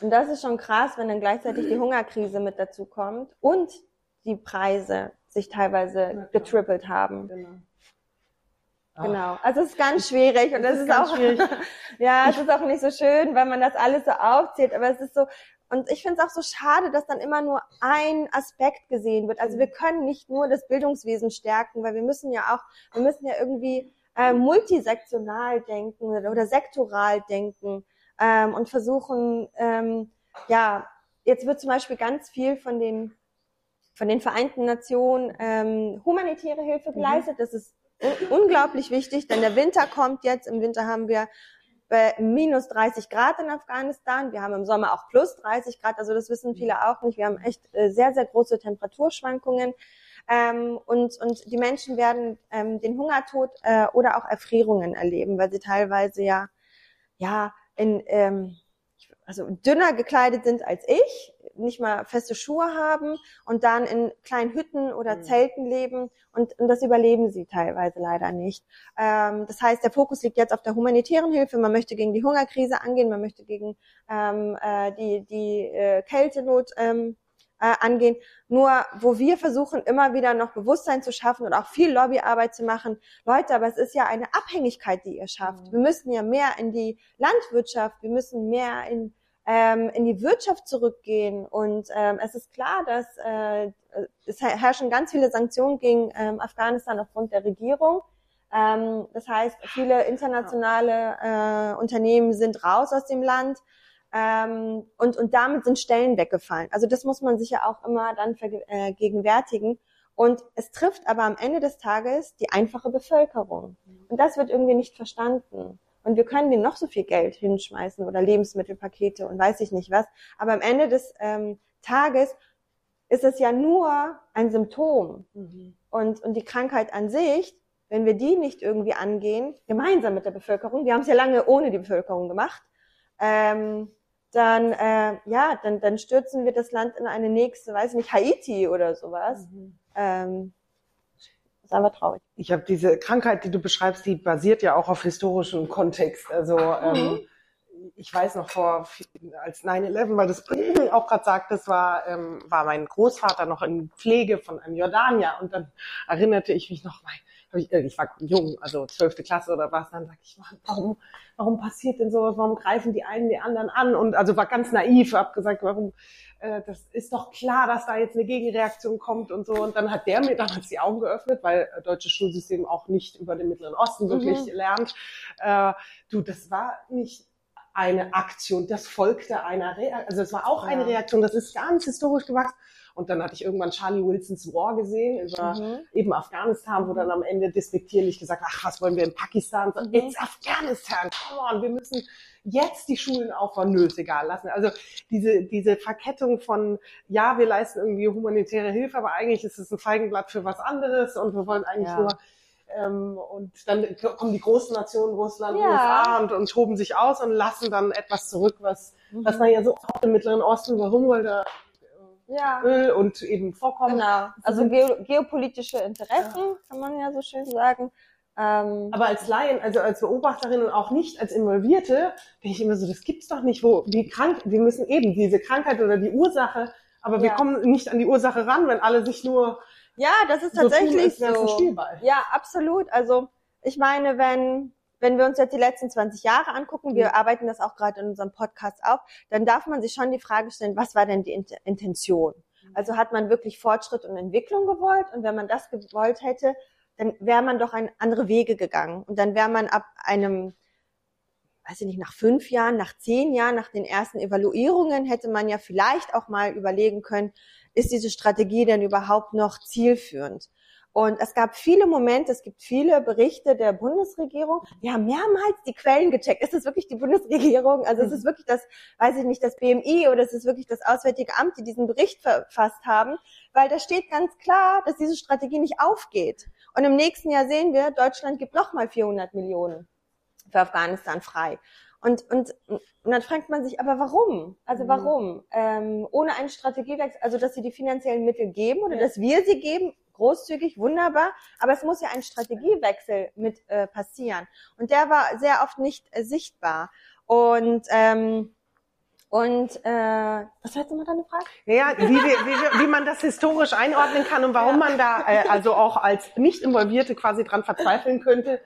[SPEAKER 2] Und das ist schon krass, wenn dann gleichzeitig die Hungerkrise mit dazu kommt und die Preise sich teilweise getrippelt haben. Genau. Genau. Also es ist ganz schwierig und das, das ist, ist auch schwierig. ja, es ist auch nicht so schön, weil man das alles so aufzählt, aber es ist so und ich finde es auch so schade, dass dann immer nur ein Aspekt gesehen wird. Also mhm. wir können nicht nur das Bildungswesen stärken, weil wir müssen ja auch, wir müssen ja irgendwie äh, multisektional denken oder sektoral denken ähm, und versuchen, ähm, ja, jetzt wird zum Beispiel ganz viel von den von den Vereinten Nationen ähm, humanitäre Hilfe mhm. geleistet. Das ist un unglaublich wichtig, denn der Winter kommt jetzt. Im Winter haben wir bei minus 30 Grad in Afghanistan. Wir haben im Sommer auch plus 30 Grad, also das wissen viele auch nicht. Wir haben echt äh, sehr, sehr große Temperaturschwankungen. Ähm, und, und die Menschen werden ähm, den Hungertod äh, oder auch Erfrierungen erleben, weil sie teilweise ja, ja, in, ähm, also dünner gekleidet sind als ich, nicht mal feste Schuhe haben und dann in kleinen Hütten oder mhm. Zelten leben und, und das überleben sie teilweise leider nicht. Ähm, das heißt, der Fokus liegt jetzt auf der humanitären Hilfe. Man möchte gegen die Hungerkrise angehen, man möchte gegen ähm, äh, die, die äh, Kältenot ähm, äh, angehen. Nur wo wir versuchen, immer wieder noch Bewusstsein zu schaffen und auch viel Lobbyarbeit zu machen. Leute, aber es ist ja eine Abhängigkeit, die ihr schafft. Mhm. Wir müssen ja mehr in die Landwirtschaft, wir müssen mehr in ähm, in die Wirtschaft zurückgehen. Und ähm, es ist klar, dass äh, es herrschen ganz viele Sanktionen gegen ähm, Afghanistan aufgrund der Regierung. Ähm, das heißt, viele internationale äh, Unternehmen sind raus aus dem Land. Ähm, und, und damit sind Stellen weggefallen. Also das muss man sich ja auch immer dann vergegenwärtigen. Äh, und es trifft aber am Ende des Tages die einfache Bevölkerung. Und das wird irgendwie nicht verstanden. Und wir können denen noch so viel Geld hinschmeißen oder Lebensmittelpakete und weiß ich nicht was. Aber am Ende des ähm, Tages ist es ja nur ein Symptom. Mhm. Und, und die Krankheit an sich, wenn wir die nicht irgendwie angehen, gemeinsam mit der Bevölkerung, wir haben es ja lange ohne die Bevölkerung gemacht, ähm, dann, äh, ja, dann, dann stürzen wir das Land in eine nächste, weiß nicht, Haiti oder sowas. Mhm. Ähm, ist einfach traurig.
[SPEAKER 1] Ich habe diese Krankheit, die du beschreibst, die basiert ja auch auf historischem Kontext. Also mhm. ähm, ich weiß noch vor, als 9-11, weil das auch gerade sagt, das war, ähm, war mein Großvater noch in Pflege von einem Jordanier und dann erinnerte ich mich noch, mein, ich, äh, ich war jung, also zwölfte Klasse oder was, dann sag ich, warum, warum passiert denn sowas, warum greifen die einen die anderen an und also war ganz naiv, hab gesagt, warum äh, das ist doch klar, dass da jetzt eine Gegenreaktion kommt und so. Und dann hat der mir damals die Augen geöffnet, weil äh, deutsches Schulsystem auch nicht über den Mittleren Osten wirklich mhm. lernt. Äh, du, das war nicht eine Aktion, das folgte einer Reaktion. Also es war auch eine Reaktion, das ist ganz historisch gewachsen. Und dann hatte ich irgendwann Charlie Wilsons War gesehen über mhm. eben Afghanistan, wo dann am Ende despektierlich gesagt, ach, was wollen wir in Pakistan? Mhm. It's Afghanistan, come on, wir müssen jetzt die Schulen aufbauen, nö, ist egal, lassen. Also diese, diese Verkettung von, ja, wir leisten irgendwie humanitäre Hilfe, aber eigentlich ist es ein Feigenblatt für was anderes und wir wollen eigentlich ja. nur ähm, und dann kommen die großen Nationen, Russland, ja. USA und, und toben sich aus und lassen dann etwas zurück, was, mhm. was man ja so oft im Mittleren Osten, warum, weil da ja. Öl und eben Vorkommen.
[SPEAKER 2] Genau. Also geopolitische Interessen, ja. kann man ja so schön sagen.
[SPEAKER 1] Ähm, Aber als Laien, also als Beobachterin und auch nicht als Involvierte, denke ich immer so, das gibt's doch nicht, wo die krank, wir müssen eben diese Krankheit oder die Ursache, aber ja. wir kommen nicht an die Ursache ran, wenn alle sich nur
[SPEAKER 2] ja, das ist tatsächlich so. so. Ja, absolut. Also ich meine, wenn wenn wir uns jetzt die letzten 20 Jahre angucken, wir mhm. arbeiten das auch gerade in unserem Podcast auf, dann darf man sich schon die Frage stellen, was war denn die Intention? Mhm. Also hat man wirklich Fortschritt und Entwicklung gewollt? Und wenn man das gewollt hätte, dann wäre man doch ein andere Wege gegangen. Und dann wäre man ab einem, weiß ich nicht, nach fünf Jahren, nach zehn Jahren, nach den ersten Evaluierungen hätte man ja vielleicht auch mal überlegen können, ist diese Strategie denn überhaupt noch zielführend? Und es gab viele Momente, es gibt viele Berichte der Bundesregierung. Wir haben mehrmals die Quellen gecheckt. Ist es wirklich die Bundesregierung? Also ist es wirklich das, weiß ich nicht, das BMI oder ist es wirklich das Auswärtige Amt, die diesen Bericht verfasst haben? Weil da steht ganz klar, dass diese Strategie nicht aufgeht. Und im nächsten Jahr sehen wir, Deutschland gibt nochmal 400 Millionen für Afghanistan frei. Und, und, und dann fragt man sich, aber warum? Also mhm. warum? Ähm, ohne einen Strategiewechsel, also dass sie die finanziellen Mittel geben oder ja. dass wir sie geben, großzügig, wunderbar, aber es muss ja ein Strategiewechsel mit äh, passieren. Und der war sehr oft nicht äh, sichtbar. Und ähm, und äh, was war jetzt nochmal deine Frage?
[SPEAKER 1] Ja, wie, wie, wie, man das historisch einordnen kann und warum ja. man da äh, also auch als nicht Involvierte quasi dran verzweifeln könnte,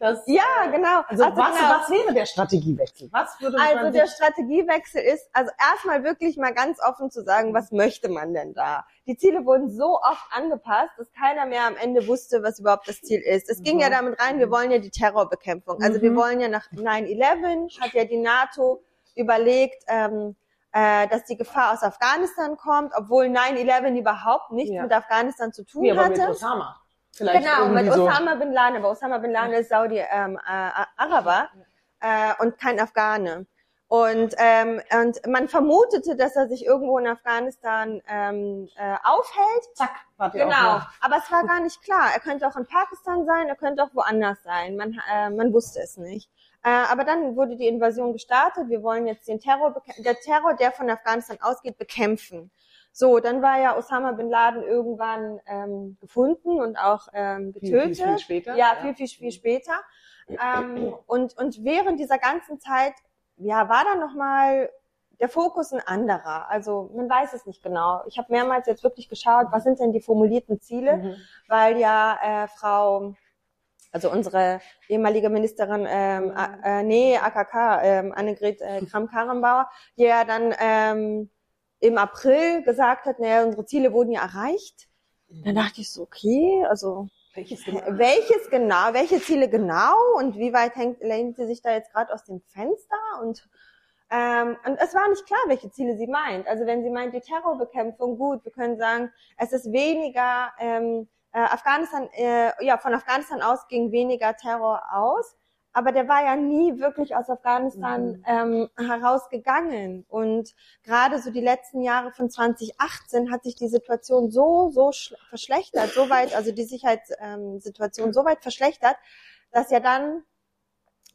[SPEAKER 2] das, ja, äh, genau.
[SPEAKER 1] Also, also was, genau. was wäre der Strategiewechsel? Was würde
[SPEAKER 2] man Also der Strategiewechsel ist, also erstmal wirklich mal ganz offen zu sagen, was möchte man denn da? Die Ziele wurden so oft angepasst, dass keiner mehr am Ende wusste, was überhaupt das Ziel ist. Es ging mhm. ja damit rein, wir wollen ja die Terrorbekämpfung. Also mhm. wir wollen ja nach 9-11, hat ja die NATO überlegt, ähm, äh, dass die Gefahr aus Afghanistan kommt, obwohl 9-11 überhaupt nichts ja. mit Afghanistan zu tun ja, hatte. Aber mit
[SPEAKER 1] Vielleicht
[SPEAKER 2] genau, mit Osama Bin Laden, aber Osama Bin Laden ist Saudi-Araber. Ähm, äh, äh, und kein Afghane. Und, ähm, und man vermutete, dass er sich irgendwo in Afghanistan ähm, äh, aufhält.
[SPEAKER 1] Zack, war der
[SPEAKER 2] Genau,
[SPEAKER 1] auch
[SPEAKER 2] aber es war gar nicht klar. Er könnte auch in Pakistan sein, er könnte auch woanders sein. Man, äh, man wusste es nicht. Äh, aber dann wurde die Invasion gestartet. Wir wollen jetzt den Terror, der Terror, der von Afghanistan ausgeht, bekämpfen. So, dann war ja Osama bin Laden irgendwann ähm, gefunden und auch ähm,
[SPEAKER 1] Viel,
[SPEAKER 2] getötet.
[SPEAKER 1] viel, viel später.
[SPEAKER 2] Ja, viel, viel, viel später. Ähm, und, und während dieser ganzen Zeit, ja, war dann nochmal der Fokus ein anderer. Also man weiß es nicht genau. Ich habe mehrmals jetzt wirklich geschaut, was sind denn die formulierten Ziele,
[SPEAKER 1] Mhm.
[SPEAKER 2] weil ja äh, Frau, also unsere ehemalige Ministerin, ähm, äh, nee, AKK, ähm, Annegret äh, Kramp-Karrenbauer, die ja dann ähm, im April gesagt hat, naja, unsere Ziele wurden ja erreicht. Dann dachte ich so, okay, also
[SPEAKER 1] Welches genau?
[SPEAKER 2] welches genau, welche Ziele genau und wie weit hängt, lehnt sie sich da jetzt gerade aus dem Fenster und ähm, und es war nicht klar, welche Ziele sie meint. Also wenn sie meint die Terrorbekämpfung, gut, wir können sagen, es ist weniger ähm, äh, Afghanistan, äh, ja von Afghanistan aus ging weniger Terror aus, aber der war ja nie wirklich aus Afghanistan ähm, herausgegangen. Und gerade so die letzten Jahre von 2018 hat sich die Situation so, so schl- verschlechtert, so weit, also die Sicherheitssituation ähm, so weit verschlechtert, dass ja dann,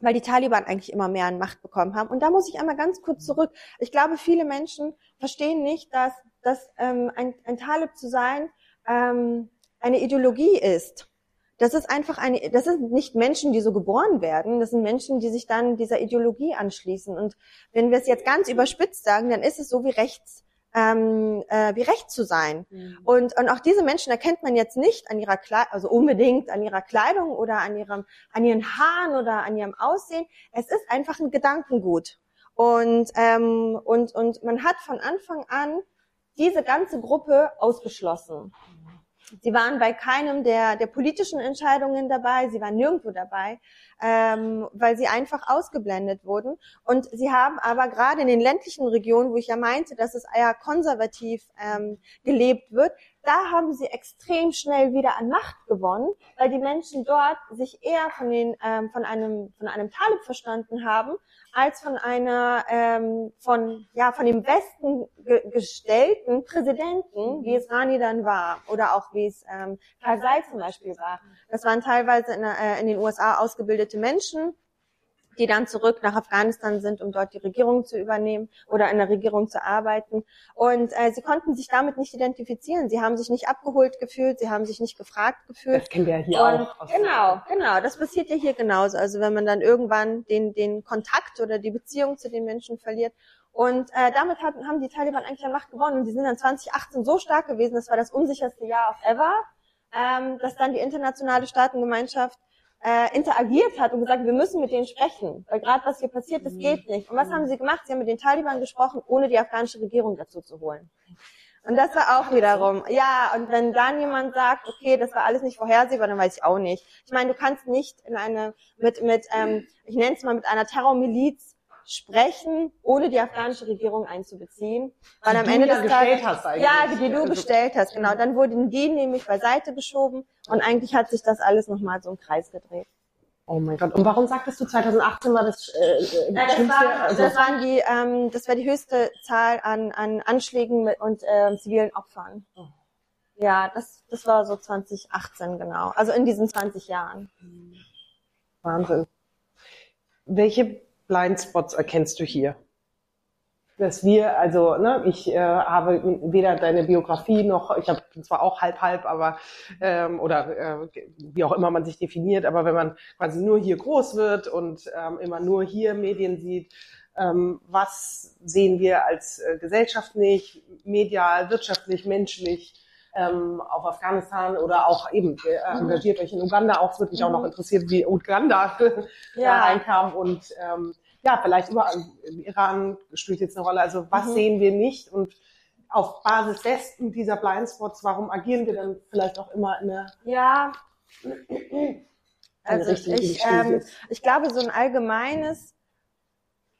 [SPEAKER 2] weil die Taliban eigentlich immer mehr an Macht bekommen haben. Und da muss ich einmal ganz kurz zurück. Ich glaube, viele Menschen verstehen nicht, dass, dass ähm, ein, ein Talib zu sein ähm, eine Ideologie ist. Das ist einfach eine, das sind nicht Menschen, die so geboren werden, das sind Menschen, die sich dann dieser Ideologie anschließen. Und wenn wir es jetzt ganz überspitzt sagen, dann ist es so wie rechts, ähm, äh, wie rechts zu sein.
[SPEAKER 1] Mhm.
[SPEAKER 2] Und, und auch diese Menschen erkennt man jetzt nicht an ihrer Kleidung, also unbedingt an ihrer Kleidung oder an ihrem, an ihren Haaren oder an ihrem Aussehen. Es ist einfach ein Gedankengut. Und, ähm, und, und man hat von Anfang an diese ganze Gruppe ausgeschlossen. Sie waren bei keinem der, der politischen Entscheidungen dabei, sie waren nirgendwo dabei, ähm, weil sie einfach ausgeblendet wurden. Und sie haben aber gerade in den ländlichen Regionen, wo ich ja meinte, dass es eher konservativ ähm, gelebt wird, da haben sie extrem schnell wieder an Macht gewonnen, weil die Menschen dort sich eher von, den, ähm, von, einem, von einem Talib verstanden haben, als von einer ähm, von ja von dem Westen ge gestellten Präsidenten, wie es Rani dann war oder auch wie es ähm, Karzai zum Beispiel war. Das waren teilweise in, äh, in den USA ausgebildete Menschen, die dann zurück nach Afghanistan sind, um dort die Regierung zu übernehmen oder in der Regierung zu arbeiten. Und äh, sie konnten sich damit nicht identifizieren. Sie haben sich nicht abgeholt gefühlt, sie haben sich nicht gefragt gefühlt.
[SPEAKER 1] Das kennen wir ja hier
[SPEAKER 2] Und
[SPEAKER 1] auch.
[SPEAKER 2] genau, genau, das passiert ja hier genauso. Also wenn man dann irgendwann den, den Kontakt oder die Beziehung zu den Menschen verliert. Und äh, damit hatten, haben die Taliban eigentlich an Macht gewonnen. Und die sind dann 2018 so stark gewesen, das war das unsicherste Jahr of ever, ähm, dass dann die internationale Staatengemeinschaft äh, interagiert hat und gesagt, wir müssen mit denen sprechen, weil gerade was hier passiert, das geht nicht. Und was haben sie gemacht? Sie haben mit den Taliban gesprochen, ohne die afghanische Regierung dazu zu holen. Und das war auch wiederum, ja, und wenn dann jemand sagt, okay, das war alles nicht vorhersehbar, dann weiß ich auch nicht. Ich meine, du kannst nicht in eine, mit, mit, ähm, ich nenne es mal, mit einer Terrormiliz sprechen, ohne die afghanische Regierung einzubeziehen. Weil
[SPEAKER 1] Die
[SPEAKER 2] am Ende des Tages, ja, die du
[SPEAKER 1] Also-
[SPEAKER 2] gestellt hast, genau. Dann wurden die nämlich beiseite geschoben und eigentlich hat sich das alles nochmal so im Kreis gedreht.
[SPEAKER 1] Oh mein Gott. Und warum sagtest du 2018 war das, äh, äh,
[SPEAKER 2] Ja, das,
[SPEAKER 1] Schlimmste?
[SPEAKER 2] war,
[SPEAKER 1] Also-
[SPEAKER 2] das waren die, ähm, das war die höchste Zahl an, an Anschlägen mit, und ähm, zivilen Opfern.
[SPEAKER 1] Oh.
[SPEAKER 2] Ja, das, das war so 2018 genau. Also in diesen 20 Jahren.
[SPEAKER 1] Wahnsinn. Welche Blindspots erkennst du hier? Dass wir, also, ne, ich äh, habe weder deine Biografie noch, ich habe zwar auch halb halb, aber ähm, oder äh, wie auch immer man sich definiert, aber wenn man quasi nur hier groß wird und ähm, immer nur hier Medien sieht, ähm, was sehen wir als äh, Gesellschaft nicht, medial, wirtschaftlich, menschlich ähm, auf Afghanistan oder auch eben äh, engagiert euch in Uganda. Auch, würde mich auch noch interessiert, wie Uganda da
[SPEAKER 2] Ja.
[SPEAKER 1] reinkam. Und ähm, ja, vielleicht überall im Iran spielt jetzt eine Rolle. Also was
[SPEAKER 2] Mhm.
[SPEAKER 1] sehen wir nicht? Und auf Basis dessen dieser Blindspots, warum agieren wir dann vielleicht auch immer in eine,
[SPEAKER 2] Ja, also
[SPEAKER 1] Richtung,
[SPEAKER 2] ich, ähm, ich glaube, so ein allgemeines,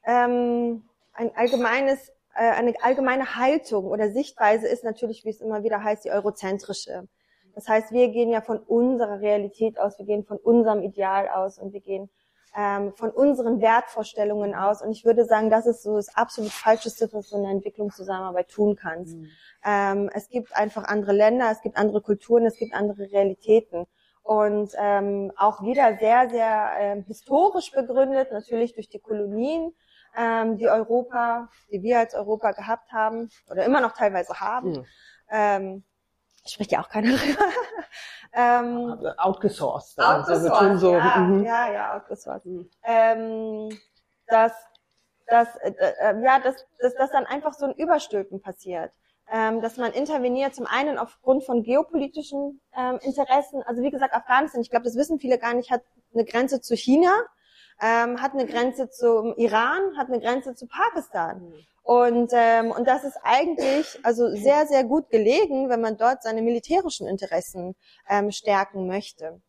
[SPEAKER 2] ähm, ein allgemeines, äh, eine allgemeine Haltung oder Sichtweise ist natürlich, wie es immer wieder heißt, die eurozentrische. Das heißt, wir gehen ja von unserer Realität aus, wir gehen von unserem Ideal aus und wir gehen ähm, von unseren Wertvorstellungen aus. Und ich würde sagen, das ist so das absolut Falscheste, was du in der Entwicklungszusammenarbeit tun kannst. Mhm. Ähm, es gibt einfach andere Länder, es gibt andere Kulturen, es gibt andere Realitäten. Und ähm, auch wieder sehr, sehr ähm, historisch begründet, natürlich durch die Kolonien, ähm, die Europa, die wir als Europa gehabt haben oder immer noch teilweise haben. Mhm. Ähm, spricht ja auch keiner drüber.
[SPEAKER 1] ähm, also outgesourced.
[SPEAKER 2] Outgesourced, also so, ja, mhm. ja, ja, outgesourced. Mhm. Ähm, dass, dass, äh, äh, ja, dass, dass, dass dann einfach so ein Überstülpen passiert. Ähm, dass man interveniert, zum einen aufgrund von geopolitischen ähm, Interessen. Also wie gesagt, Afghanistan, ich glaube, das wissen viele gar nicht, hat eine Grenze zu China, ähm, hat eine Grenze zum Iran, hat eine Grenze zu Pakistan. Mhm. Und, ähm, und das ist eigentlich also sehr, sehr gut gelegen, wenn man dort seine militärischen Interessen ähm, stärken möchte.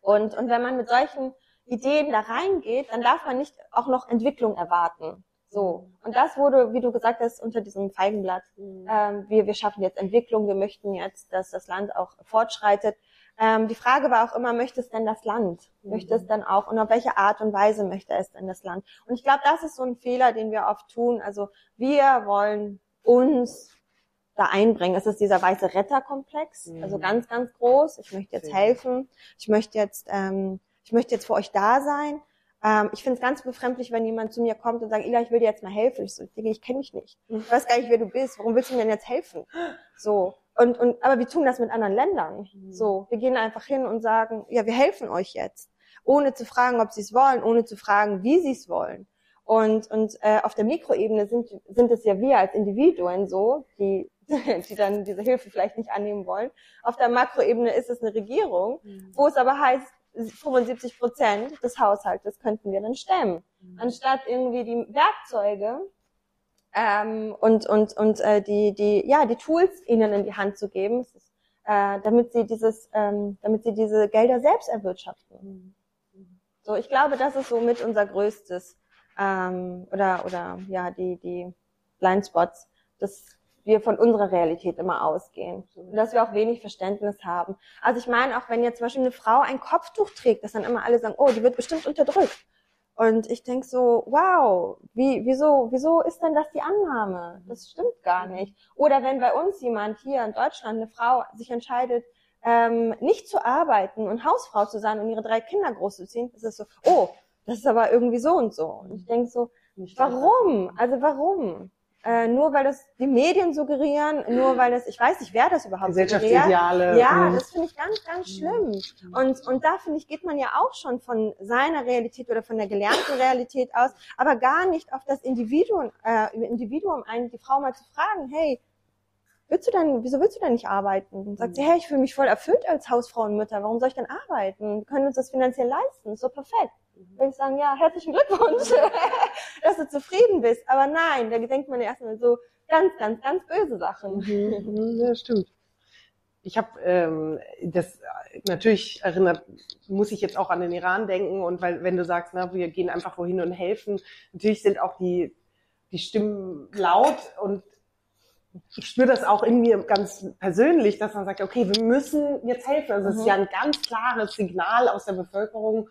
[SPEAKER 2] Und, und wenn man mit solchen Ideen da reingeht, dann darf man nicht auch noch Entwicklung erwarten. So. Und das wurde, wie du gesagt hast, unter diesem Feigenblatt. Mhm. Ähm, wir, wir schaffen jetzt Entwicklung, wir möchten jetzt, dass das Land auch fortschreitet. Ähm, die Frage war auch immer, möchte es denn das Land? Möchte es mhm. dann auch und auf welche Art und Weise möchte es denn das Land? Und ich glaube, das ist so ein Fehler, den wir oft tun. Also wir wollen uns da einbringen. Es ist dieser weiße Retterkomplex, mhm. also ganz, ganz groß. Ich möchte jetzt helfen. Ich möchte jetzt, ähm, ich möchte jetzt für euch da sein. Ähm, ich finde es ganz befremdlich, wenn jemand zu mir kommt und sagt, Ila, ich will dir jetzt mal helfen. Ich so, Digga, ich kenne dich nicht. Ich weiß gar nicht, wer du bist. Warum willst du mir denn jetzt helfen? So. Und, und, aber wir tun das mit anderen Ländern. Mhm. So, wir gehen einfach hin und sagen, ja, wir helfen euch jetzt, ohne zu fragen, ob sie es wollen, ohne zu fragen, wie sie es wollen. Und, und äh, auf der Mikroebene sind, sind es ja wir als Individuen so, die, die dann diese Hilfe vielleicht nicht annehmen wollen. Auf der Makroebene ist es eine Regierung, mhm. wo es aber heißt, 75 Prozent des Haushaltes könnten wir dann stemmen. Mhm. Anstatt irgendwie die Werkzeuge ähm, und und und äh, die die ja die Tools ihnen in die Hand zu geben, äh, damit sie dieses ähm, damit sie diese Gelder selbst erwirtschaften. So, ich glaube, das ist so mit unser größtes ähm, oder oder ja die die Blindspots, dass wir von unserer Realität immer ausgehen und dass wir auch wenig Verständnis haben. Also ich meine, auch wenn jetzt zum Beispiel eine Frau ein Kopftuch trägt, dass dann immer alle sagen, oh, die wird bestimmt unterdrückt. Und ich denk so, wow, wie, wieso, wieso ist denn das die Annahme? Das stimmt gar nicht. Oder wenn bei uns jemand hier in Deutschland, eine Frau, sich entscheidet, ähm, nicht zu arbeiten und Hausfrau zu sein und ihre drei Kinder großzuziehen, ist es so, oh, das ist aber irgendwie so und so. Und ich denk so, warum? Also warum? Äh, nur weil das die Medien suggerieren, nur weil das, ich weiß nicht, wer das überhaupt
[SPEAKER 1] Gesellschaftsideale.
[SPEAKER 2] Ja, mhm. das finde ich ganz, ganz schlimm. Und, und da finde ich, geht man ja auch schon von seiner Realität oder von der gelernten Realität aus, aber gar nicht auf das Individuum, äh, Individuum ein, die Frau mal zu fragen, hey, willst du denn, wieso willst du denn nicht arbeiten? Und sagt sie, mhm. hey, ich fühle mich voll erfüllt als Hausfrau und Mütter, warum soll ich denn arbeiten? Wir können uns das finanziell leisten, so perfekt. Mhm. Würde ich sagen, ja, herzlichen Glückwunsch, dass du zufrieden bist. Aber nein, da denkt man ja erstmal so ganz, ganz, ganz böse Sachen.
[SPEAKER 1] Mhm. mhm ja, stimmt. Ich habe ähm, das natürlich erinnert, muss ich jetzt auch an den Iran denken und weil wenn du sagst, na, wir gehen einfach wohin und helfen, natürlich sind auch die die Stimmen laut und ich spüre das auch in mir ganz persönlich, dass man sagt, okay, wir müssen jetzt helfen. Also es ist mhm. ja ein ganz klares Signal aus der Bevölkerung,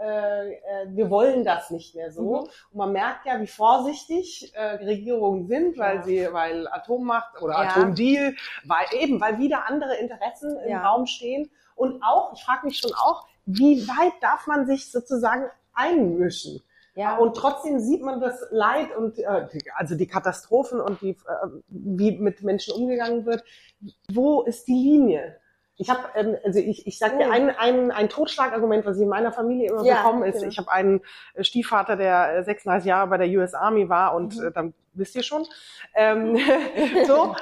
[SPEAKER 1] wir wollen das nicht mehr so. Mhm. Und man merkt ja, wie vorsichtig äh, Regierungen sind, weil ja. sie, weil Atommacht oder ja. Atomdeal, weil eben, weil wieder andere Interessen im ja. Raum stehen. Und auch, ich frage mich schon auch, wie weit darf man sich sozusagen einmischen? Ja. Und trotzdem sieht man das Leid und äh, also die Katastrophen und die, äh, wie mit Menschen umgegangen wird. Wo ist die Linie? Ich habe, ähm, also ich, ich sage dir ein, ein, ein Totschlagargument, was ich in meiner Familie immer ja, bekommen ist. Genau. Ich habe einen Stiefvater, der 36 Jahre bei der US Army war und mhm. äh, dann wisst ihr schon. Ähm, so,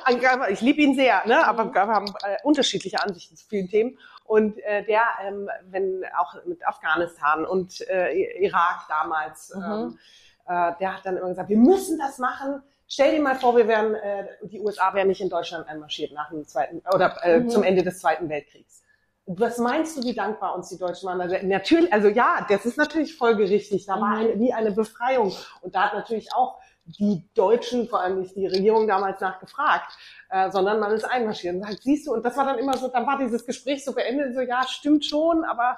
[SPEAKER 1] ich liebe ihn sehr, ne? aber wir haben äh, unterschiedliche Ansichten zu vielen Themen. Und äh, der, ähm, wenn auch mit Afghanistan und äh, Irak damals, mhm. ähm, äh, der hat dann immer gesagt, wir müssen das machen. Stell dir mal vor, wir wären, äh, die USA wären nicht in Deutschland einmarschiert nach dem zweiten oder äh, mhm. zum Ende des Zweiten Weltkriegs. Was meinst du, wie dankbar uns die Deutschen waren? Also, natürlich, also ja, das ist natürlich folgerichtig. Da war mhm. eine, wie eine Befreiung. Und da hat natürlich auch die Deutschen, vor allem nicht die Regierung damals nachgefragt, äh, sondern man ist einmarschiert und sagt, siehst du, und das war dann immer so, dann war dieses Gespräch so beendet, so ja, stimmt schon, aber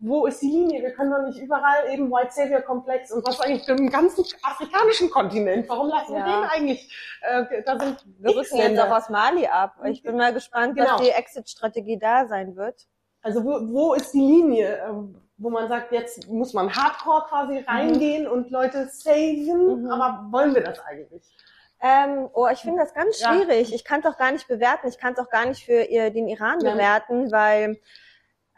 [SPEAKER 1] wo ist die Linie? Wir können doch nicht überall eben White Savior Komplex und was eigentlich für den ganzen afrikanischen Kontinent? Warum lassen wir
[SPEAKER 2] Ja.
[SPEAKER 1] den eigentlich? Äh, da sind
[SPEAKER 2] Wir rücken jetzt auch aus Mali ab. Ich bin mal gespannt,
[SPEAKER 1] Genau.
[SPEAKER 2] was die Exit-Strategie da sein wird.
[SPEAKER 1] Also wo, wo ist die Linie, ähm, wo man sagt, jetzt muss man hardcore quasi reingehen und Leute saven,
[SPEAKER 2] Mhm.
[SPEAKER 1] aber wollen wir das eigentlich?
[SPEAKER 2] Ähm, oh, ich finde das ganz
[SPEAKER 1] Ja.
[SPEAKER 2] schwierig. Ich kann es auch gar nicht bewerten. Ich kann es auch gar nicht für ihr, den Iran
[SPEAKER 1] Ja.
[SPEAKER 2] bewerten, weil,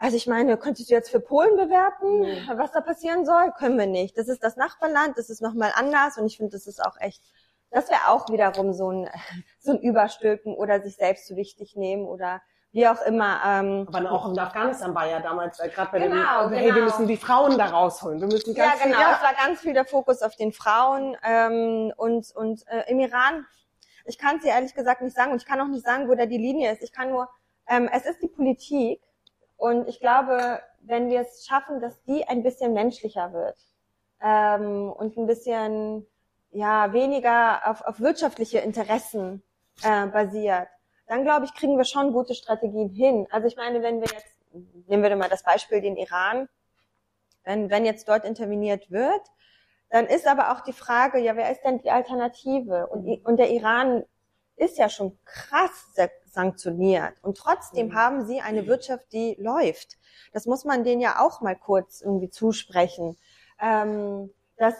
[SPEAKER 2] also ich meine, könntest du jetzt für Polen bewerten,
[SPEAKER 1] Nee.
[SPEAKER 2] was da passieren soll? Können wir nicht. Das ist das Nachbarland, das ist nochmal anders und ich finde, das ist auch echt, das wäre auch wiederum so ein, so ein Überstülpen oder sich selbst zu wichtig nehmen oder wie auch immer. Ähm,
[SPEAKER 1] Aber auch in Afghanistan war ja damals, äh, gerade bei
[SPEAKER 2] Genau,
[SPEAKER 1] den, hey, wir
[SPEAKER 2] genau.
[SPEAKER 1] müssen die Frauen da rausholen. Wir müssen
[SPEAKER 2] Ja,
[SPEAKER 1] ganz viel-
[SPEAKER 2] genau. Es war ganz viel der Fokus auf den Frauen ähm, und und äh, im Iran. Ich kann es dir ehrlich gesagt nicht sagen und ich kann auch nicht sagen, wo da die Linie ist. Ich kann nur, ähm, es ist die Politik und ich glaube, wenn wir es schaffen, dass die ein bisschen menschlicher wird ähm, und ein bisschen ja weniger auf, auf wirtschaftliche Interessen äh, basiert, dann glaube ich, kriegen wir schon gute Strategien hin. Also ich meine, wenn wir jetzt, nehmen wir doch mal das Beispiel den Iran, wenn, wenn jetzt dort interveniert wird, dann ist aber auch die Frage, ja, wer ist denn die Alternative? Und, und der Iran ist ja schon krass sanktioniert. Und trotzdem
[SPEAKER 1] Mhm.
[SPEAKER 2] haben sie eine Wirtschaft, die läuft. Das muss man denen ja auch mal kurz irgendwie zusprechen. Ähm, dass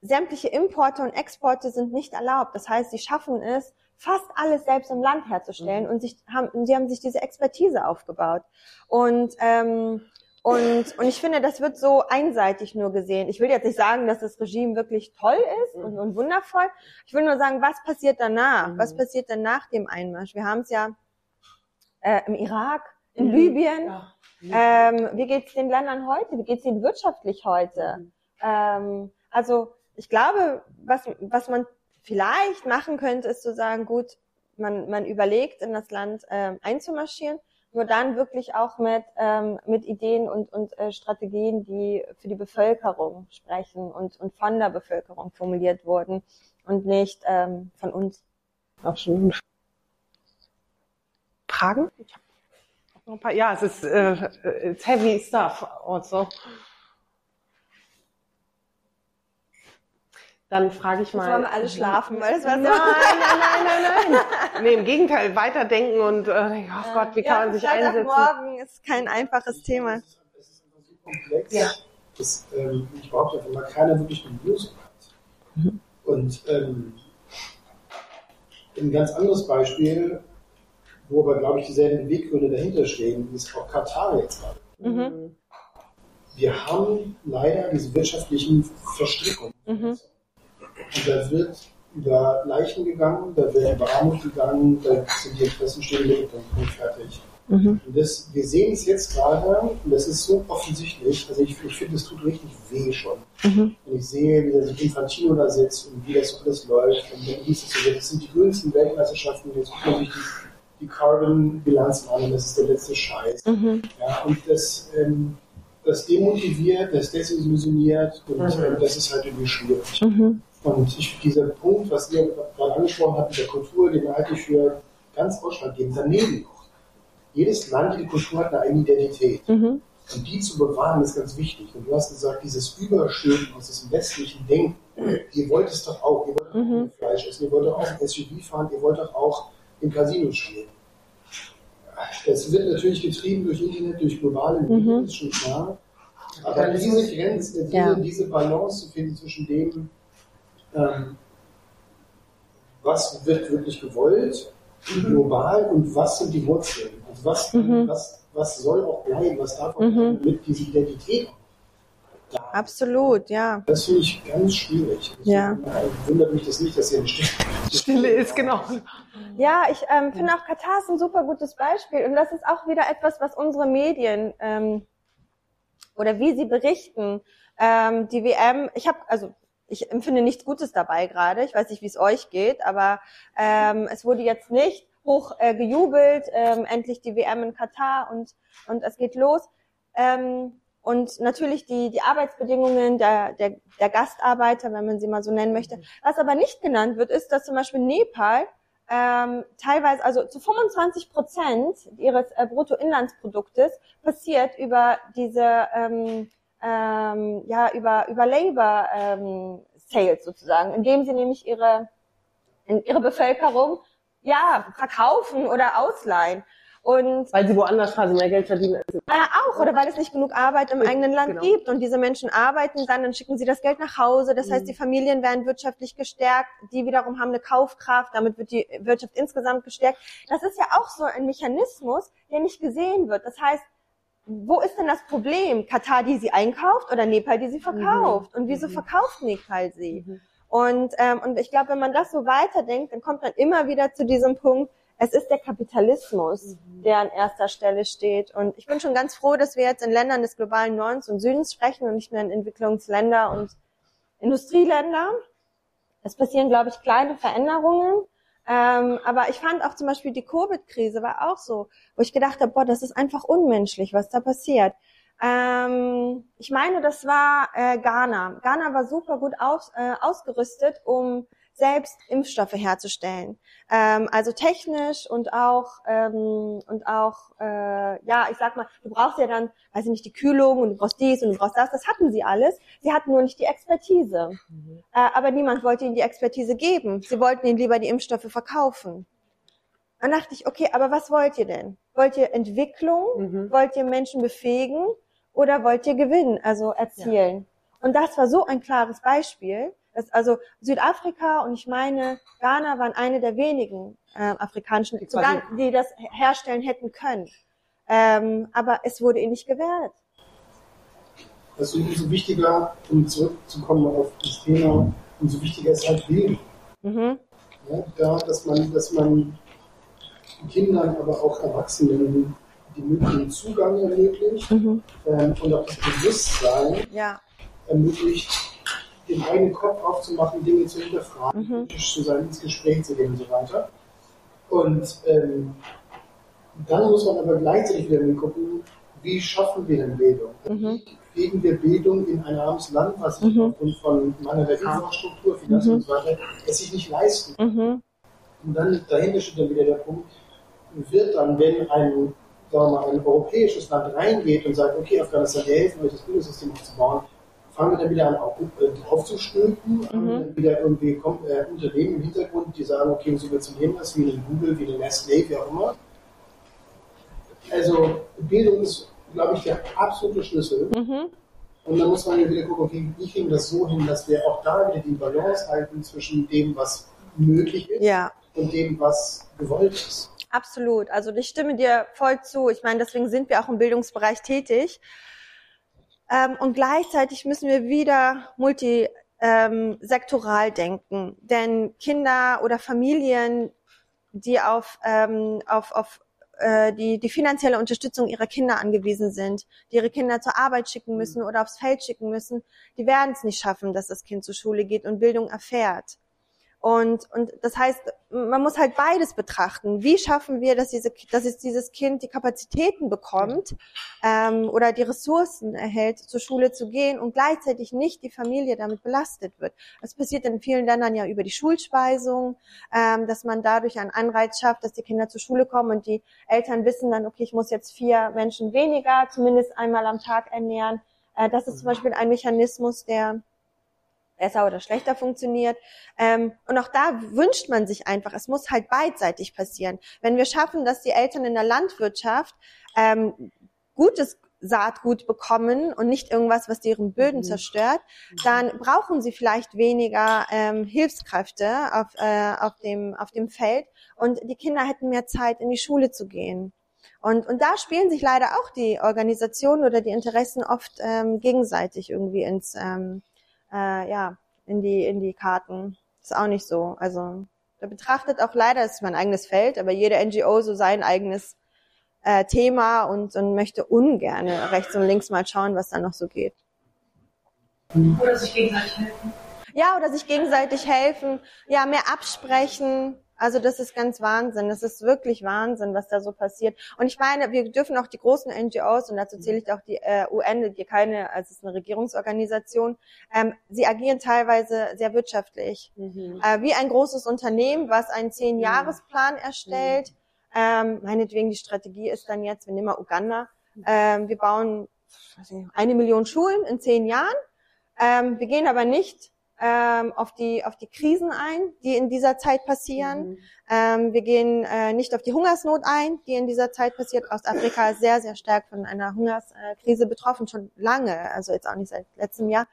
[SPEAKER 2] sämtliche Importe und Exporte sind nicht erlaubt. Das heißt, sie schaffen es, fast alles selbst im Land herzustellen
[SPEAKER 1] Mhm.
[SPEAKER 2] und sich haben, sie haben sich diese Expertise aufgebaut. Und ähm, und, und ich finde, das wird so einseitig nur gesehen. Ich will jetzt nicht sagen, dass das Regime wirklich toll ist und, und wundervoll. Ich will nur sagen, was passiert danach?
[SPEAKER 1] Mhm.
[SPEAKER 2] Was passiert dann nach dem Einmarsch? Wir haben es ja äh, im Irak, in
[SPEAKER 1] Mhm.
[SPEAKER 2] Libyen.
[SPEAKER 1] Ja.
[SPEAKER 2] Ähm, wie geht's den Ländern heute? Wie geht's ihnen wirtschaftlich heute?
[SPEAKER 1] Mhm.
[SPEAKER 2] Ähm, also ich glaube, was, was man vielleicht machen könnte, ist zu sagen, gut, man, man überlegt, in das Land ähm, einzumarschieren, nur dann wirklich auch mit, ähm, mit Ideen und, und äh, Strategien, die für die Bevölkerung sprechen und, und von der Bevölkerung formuliert wurden und nicht ähm, von uns.
[SPEAKER 1] Absolut. Fragen? Ich hab noch ein paar. Ja, es ist äh, it's heavy stuff also. Dann frage ich mal.
[SPEAKER 2] wollen wir alle schlafen, weil das war so-
[SPEAKER 1] Nein, nein, nein, nein, nein. Nee, im Gegenteil, weiterdenken und äh, oh Gott, wie kann man sich einsetzen?
[SPEAKER 2] Morgen ist kein einfaches Thema.
[SPEAKER 3] Es ist einfach so komplex,
[SPEAKER 1] Ja.
[SPEAKER 3] dass ähm, ich behaupte einfach mal, keiner wirklich eine Lösung hat. Und ähm, ein ganz anderes Beispiel, wo aber, glaube ich, dieselben Beweggründe dahinter stehen, ist auch Katar jetzt gerade.
[SPEAKER 2] Mhm.
[SPEAKER 3] Wir haben leider diese wirtschaftlichen Verstrickungen.
[SPEAKER 2] Mhm.
[SPEAKER 3] Und da wird über Leichen gegangen, da wird über Armut gegangen, da sind die Interessen stehen und fertig.
[SPEAKER 2] Mhm.
[SPEAKER 3] Und das, wir sehen es jetzt gerade, und das ist so offensichtlich, also ich, ich finde, es tut richtig weh schon.
[SPEAKER 2] Mhm.
[SPEAKER 3] Wenn ich sehe, wie der sich Infantino da sitzt und wie das so alles läuft, und dann hieß es so, das sind die grünsten Weltmeisterschaften, jetzt guckt man sich die, die Carbon-Bilanzen an und das ist der letzte Scheiß.
[SPEAKER 2] Mhm.
[SPEAKER 3] Ja, und das, ähm, das demotiviert, das desillusioniert und
[SPEAKER 1] Mhm.
[SPEAKER 3] ähm, das ist halt irgendwie schwierig. Und ich, dieser Punkt, was ihr gerade angesprochen habt mit der Kultur, den halte ich für ganz ausschlaggebend. Daneben noch. Jedes Land, jede Kultur hat eine eigene Identität.
[SPEAKER 2] Mhm.
[SPEAKER 3] Und die zu bewahren ist ganz wichtig. Und du hast gesagt, dieses Überschöpfen aus diesem westlichen Denken, ihr wollt es doch auch, ihr wollt doch
[SPEAKER 2] Mhm.
[SPEAKER 3] auch Fleisch essen, ihr wollt doch auch ein SUV fahren, ihr wollt doch auch in Casinos spielen. Das wird natürlich getrieben durch Internet, durch globale Medien,
[SPEAKER 2] Mhm.
[SPEAKER 3] ist schon klar. Aber diese Grenze, diese,
[SPEAKER 2] Ja.
[SPEAKER 3] diese Balance zu finden zwischen dem, ähm, was wird wirklich gewollt, global, und was sind die Wurzeln? Also was,
[SPEAKER 2] Mhm.
[SPEAKER 3] was, was soll auch bleiben, was darf auch
[SPEAKER 2] Mhm.
[SPEAKER 3] bleiben, mit dieser Identität da.
[SPEAKER 2] Absolut, ja.
[SPEAKER 3] Das finde ich ganz schwierig.
[SPEAKER 2] Ja.
[SPEAKER 3] Deswegen, äh, Wundert mich das nicht, dass hier eine Stille,
[SPEAKER 1] Stille ist, genau.
[SPEAKER 2] Ja, ich ähm, finde auch Katar ist ein super gutes Beispiel und das ist auch wieder etwas, was unsere Medien ähm, oder wie sie berichten, ähm, die WM, ich habe, also ich empfinde nichts Gutes dabei gerade, ich weiß nicht, wie es euch geht, aber ähm, es wurde jetzt nicht hoch äh, gejubelt, ähm, endlich die WM in Katar und, und es geht los. Ähm, und natürlich die, die Arbeitsbedingungen der, der, der Gastarbeiter, wenn man sie mal so nennen möchte. Was aber nicht genannt wird, ist, dass zum Beispiel Nepal ähm, teilweise, also zu 25 Prozent ihres äh, Bruttoinlandsproduktes passiert über diese, ähm, ähm, ja, über, über Labor ähm, Sales sozusagen, indem sie nämlich ihre, ihre Bevölkerung ja, verkaufen oder ausleihen. Und
[SPEAKER 1] weil sie woanders quasi mehr Geld verdienen. Als
[SPEAKER 2] ja, auch, oder weil es nicht genug Arbeit im eigenen Land genau. gibt. Und diese Menschen arbeiten dann, dann schicken sie das Geld nach Hause. Das mhm. heißt, die Familien werden wirtschaftlich gestärkt. Die wiederum haben eine Kaufkraft. Damit wird die Wirtschaft insgesamt gestärkt. Das ist ja auch so ein Mechanismus, der nicht gesehen wird. Das heißt, wo ist denn das Problem? Katar, die sie einkauft oder Nepal, die sie verkauft? Mhm. Und wieso mhm. verkauft Nepal sie? Mhm. Und, ähm, und ich glaube, wenn man das so weiterdenkt, dann kommt man immer wieder zu diesem Punkt, es ist der Kapitalismus, mhm. der an erster Stelle steht. Und ich bin schon ganz froh, dass wir jetzt in Ländern des globalen Nordens und Südens sprechen und nicht mehr in Entwicklungsländer und Industrieländer. Es passieren, glaube ich, kleine Veränderungen. Ähm, aber ich fand auch zum Beispiel die Covid-Krise war auch so, wo ich gedacht habe, boah, das ist einfach unmenschlich, was da passiert. Ähm, ich meine, das war äh, Ghana. Ghana war super gut aus, äh, ausgerüstet, um selbst Impfstoffe herzustellen. Ähm, also technisch und auch ähm, und auch äh, ja, ich sag mal, du brauchst ja dann, weiß ich nicht, die Kühlung und du brauchst dies und du brauchst das. Das hatten sie alles. Sie hatten nur nicht die Expertise. Mhm. Äh, aber niemand wollte ihnen die Expertise geben. Sie wollten ihnen lieber die Impfstoffe verkaufen. Dann dachte ich, okay, aber was wollt ihr denn? Wollt ihr Entwicklung? Mhm. Wollt ihr Menschen befähigen? Oder wollt ihr gewinnen, also erzielen? Ja. Und das war so ein klares Beispiel das, also Südafrika und ich meine Ghana waren eine der wenigen äh, afrikanischen, die, sogar, die das herstellen hätten können. Ähm, aber es wurde ihnen nicht gewährt.
[SPEAKER 3] Das ist umso wichtiger, um zurückzukommen auf das Thema, umso wichtiger ist halt Bildung. Mhm. Ja, da, dass man, dass man Kindern, aber auch Erwachsenen die möglichen Zugang ermöglicht mhm. ähm, und auch das Bewusstsein ja. ermöglicht, den eigenen Kopf aufzumachen, Dinge zu hinterfragen, mhm. kritisch zu sein, ins Gespräch zu gehen und so weiter. Und ähm, dann muss man aber gleichzeitig wieder gucken, wie schaffen wir denn Bildung? Mhm. Wie kriegen wir Bildung in ein armes Land, was sich mhm. aufgrund von mangelnder Infrastruktur, Finanzen mhm. und so weiter, es sich nicht leisten? Mhm. Und dann dahinter steht dann wieder der Punkt, wird dann, wenn ein, sagen wir mal, ein europäisches Land reingeht und sagt, okay, Afghanistan, wir helfen euch das Bildungssystem aufzubauen, fangen wir dann wieder an, auch äh, aufzustülpen. Mhm. Dann wieder irgendwie kommt, äh, Unternehmen im Hintergrund, die sagen, okay, wir subventionieren das, wie eine Google, wie eine Nestlé, wie auch immer. Also Bildung ist, glaube ich, der absolute Schlüssel. Mhm. Und dann muss man ja wieder gucken, okay, wie kriegen wir das so hin, dass wir auch da wieder die Balance halten zwischen dem, was möglich ist ja. und dem, was gewollt ist.
[SPEAKER 2] Absolut. Also ich stimme dir voll zu. Ich meine, deswegen sind wir auch im Bildungsbereich tätig. Ähm, und gleichzeitig müssen wir wieder multisektoral ähm, denken. Denn Kinder oder Familien, die auf, ähm, auf, auf äh, die, die finanzielle Unterstützung ihrer Kinder angewiesen sind, die ihre Kinder zur Arbeit schicken müssen oder aufs Feld schicken müssen, die werden es nicht schaffen, dass das Kind zur Schule geht und Bildung erfährt. Und, und das heißt, man muss halt beides betrachten. Wie schaffen wir, dass, diese, dass es dieses Kind die Kapazitäten bekommt ähm, oder die Ressourcen erhält, zur Schule zu gehen und gleichzeitig nicht die Familie damit belastet wird. Das passiert in vielen Ländern ja über die Schulspeisung, ähm, dass man dadurch einen Anreiz schafft, dass die Kinder zur Schule kommen und die Eltern wissen dann, okay, ich muss jetzt vier Menschen weniger, zumindest einmal am Tag ernähren. Äh, das ist zum Beispiel ein Mechanismus, der besser oder schlechter funktioniert. Ähm, und auch da wünscht man sich einfach, es muss halt beidseitig passieren. Wenn wir schaffen, dass die Eltern in der Landwirtschaft ähm, gutes Saatgut bekommen und nicht irgendwas, was deren Böden mhm. zerstört, dann brauchen sie vielleicht weniger ähm, Hilfskräfte auf, äh, auf, dem, auf dem Feld und die Kinder hätten mehr Zeit, in die Schule zu gehen. Und, und da spielen sich leider auch die Organisationen oder die Interessen oft ähm, gegenseitig irgendwie ins, ähm, äh, ja, in die, in die Karten. Ist auch nicht so. Also da betrachtet auch leider, das ist mein eigenes Feld, aber jede NGO so sein eigenes äh, Thema und, und möchte ungern rechts und links mal schauen, was da noch so geht.
[SPEAKER 4] Oder sich gegenseitig helfen.
[SPEAKER 2] Ja, oder sich gegenseitig helfen. Ja, mehr absprechen. Also das ist ganz Wahnsinn. Das ist wirklich Wahnsinn, was da so passiert. Und ich meine, wir dürfen auch die großen NGOs, und dazu zähle ich auch die äh, UN, die keine, also es ist eine Regierungsorganisation, ähm, sie agieren teilweise sehr wirtschaftlich. Mhm. Äh, wie ein großes Unternehmen, was einen Zehn-Jahresplan erstellt. Mhm. Ähm, meinetwegen, die Strategie ist dann jetzt, wir nehmen mal Uganda, ähm, wir bauen nicht, eine Million Schulen in zehn Jahren. Ähm, wir gehen aber nicht ähm, auf die auf die Krisen ein, die in dieser Zeit passieren. Mhm. Ähm, wir gehen äh, nicht auf die Hungersnot ein, die in dieser Zeit passiert. Ostafrika ist sehr sehr stark von einer Hungerskrise betroffen, schon lange, also jetzt auch nicht seit letztem Jahr.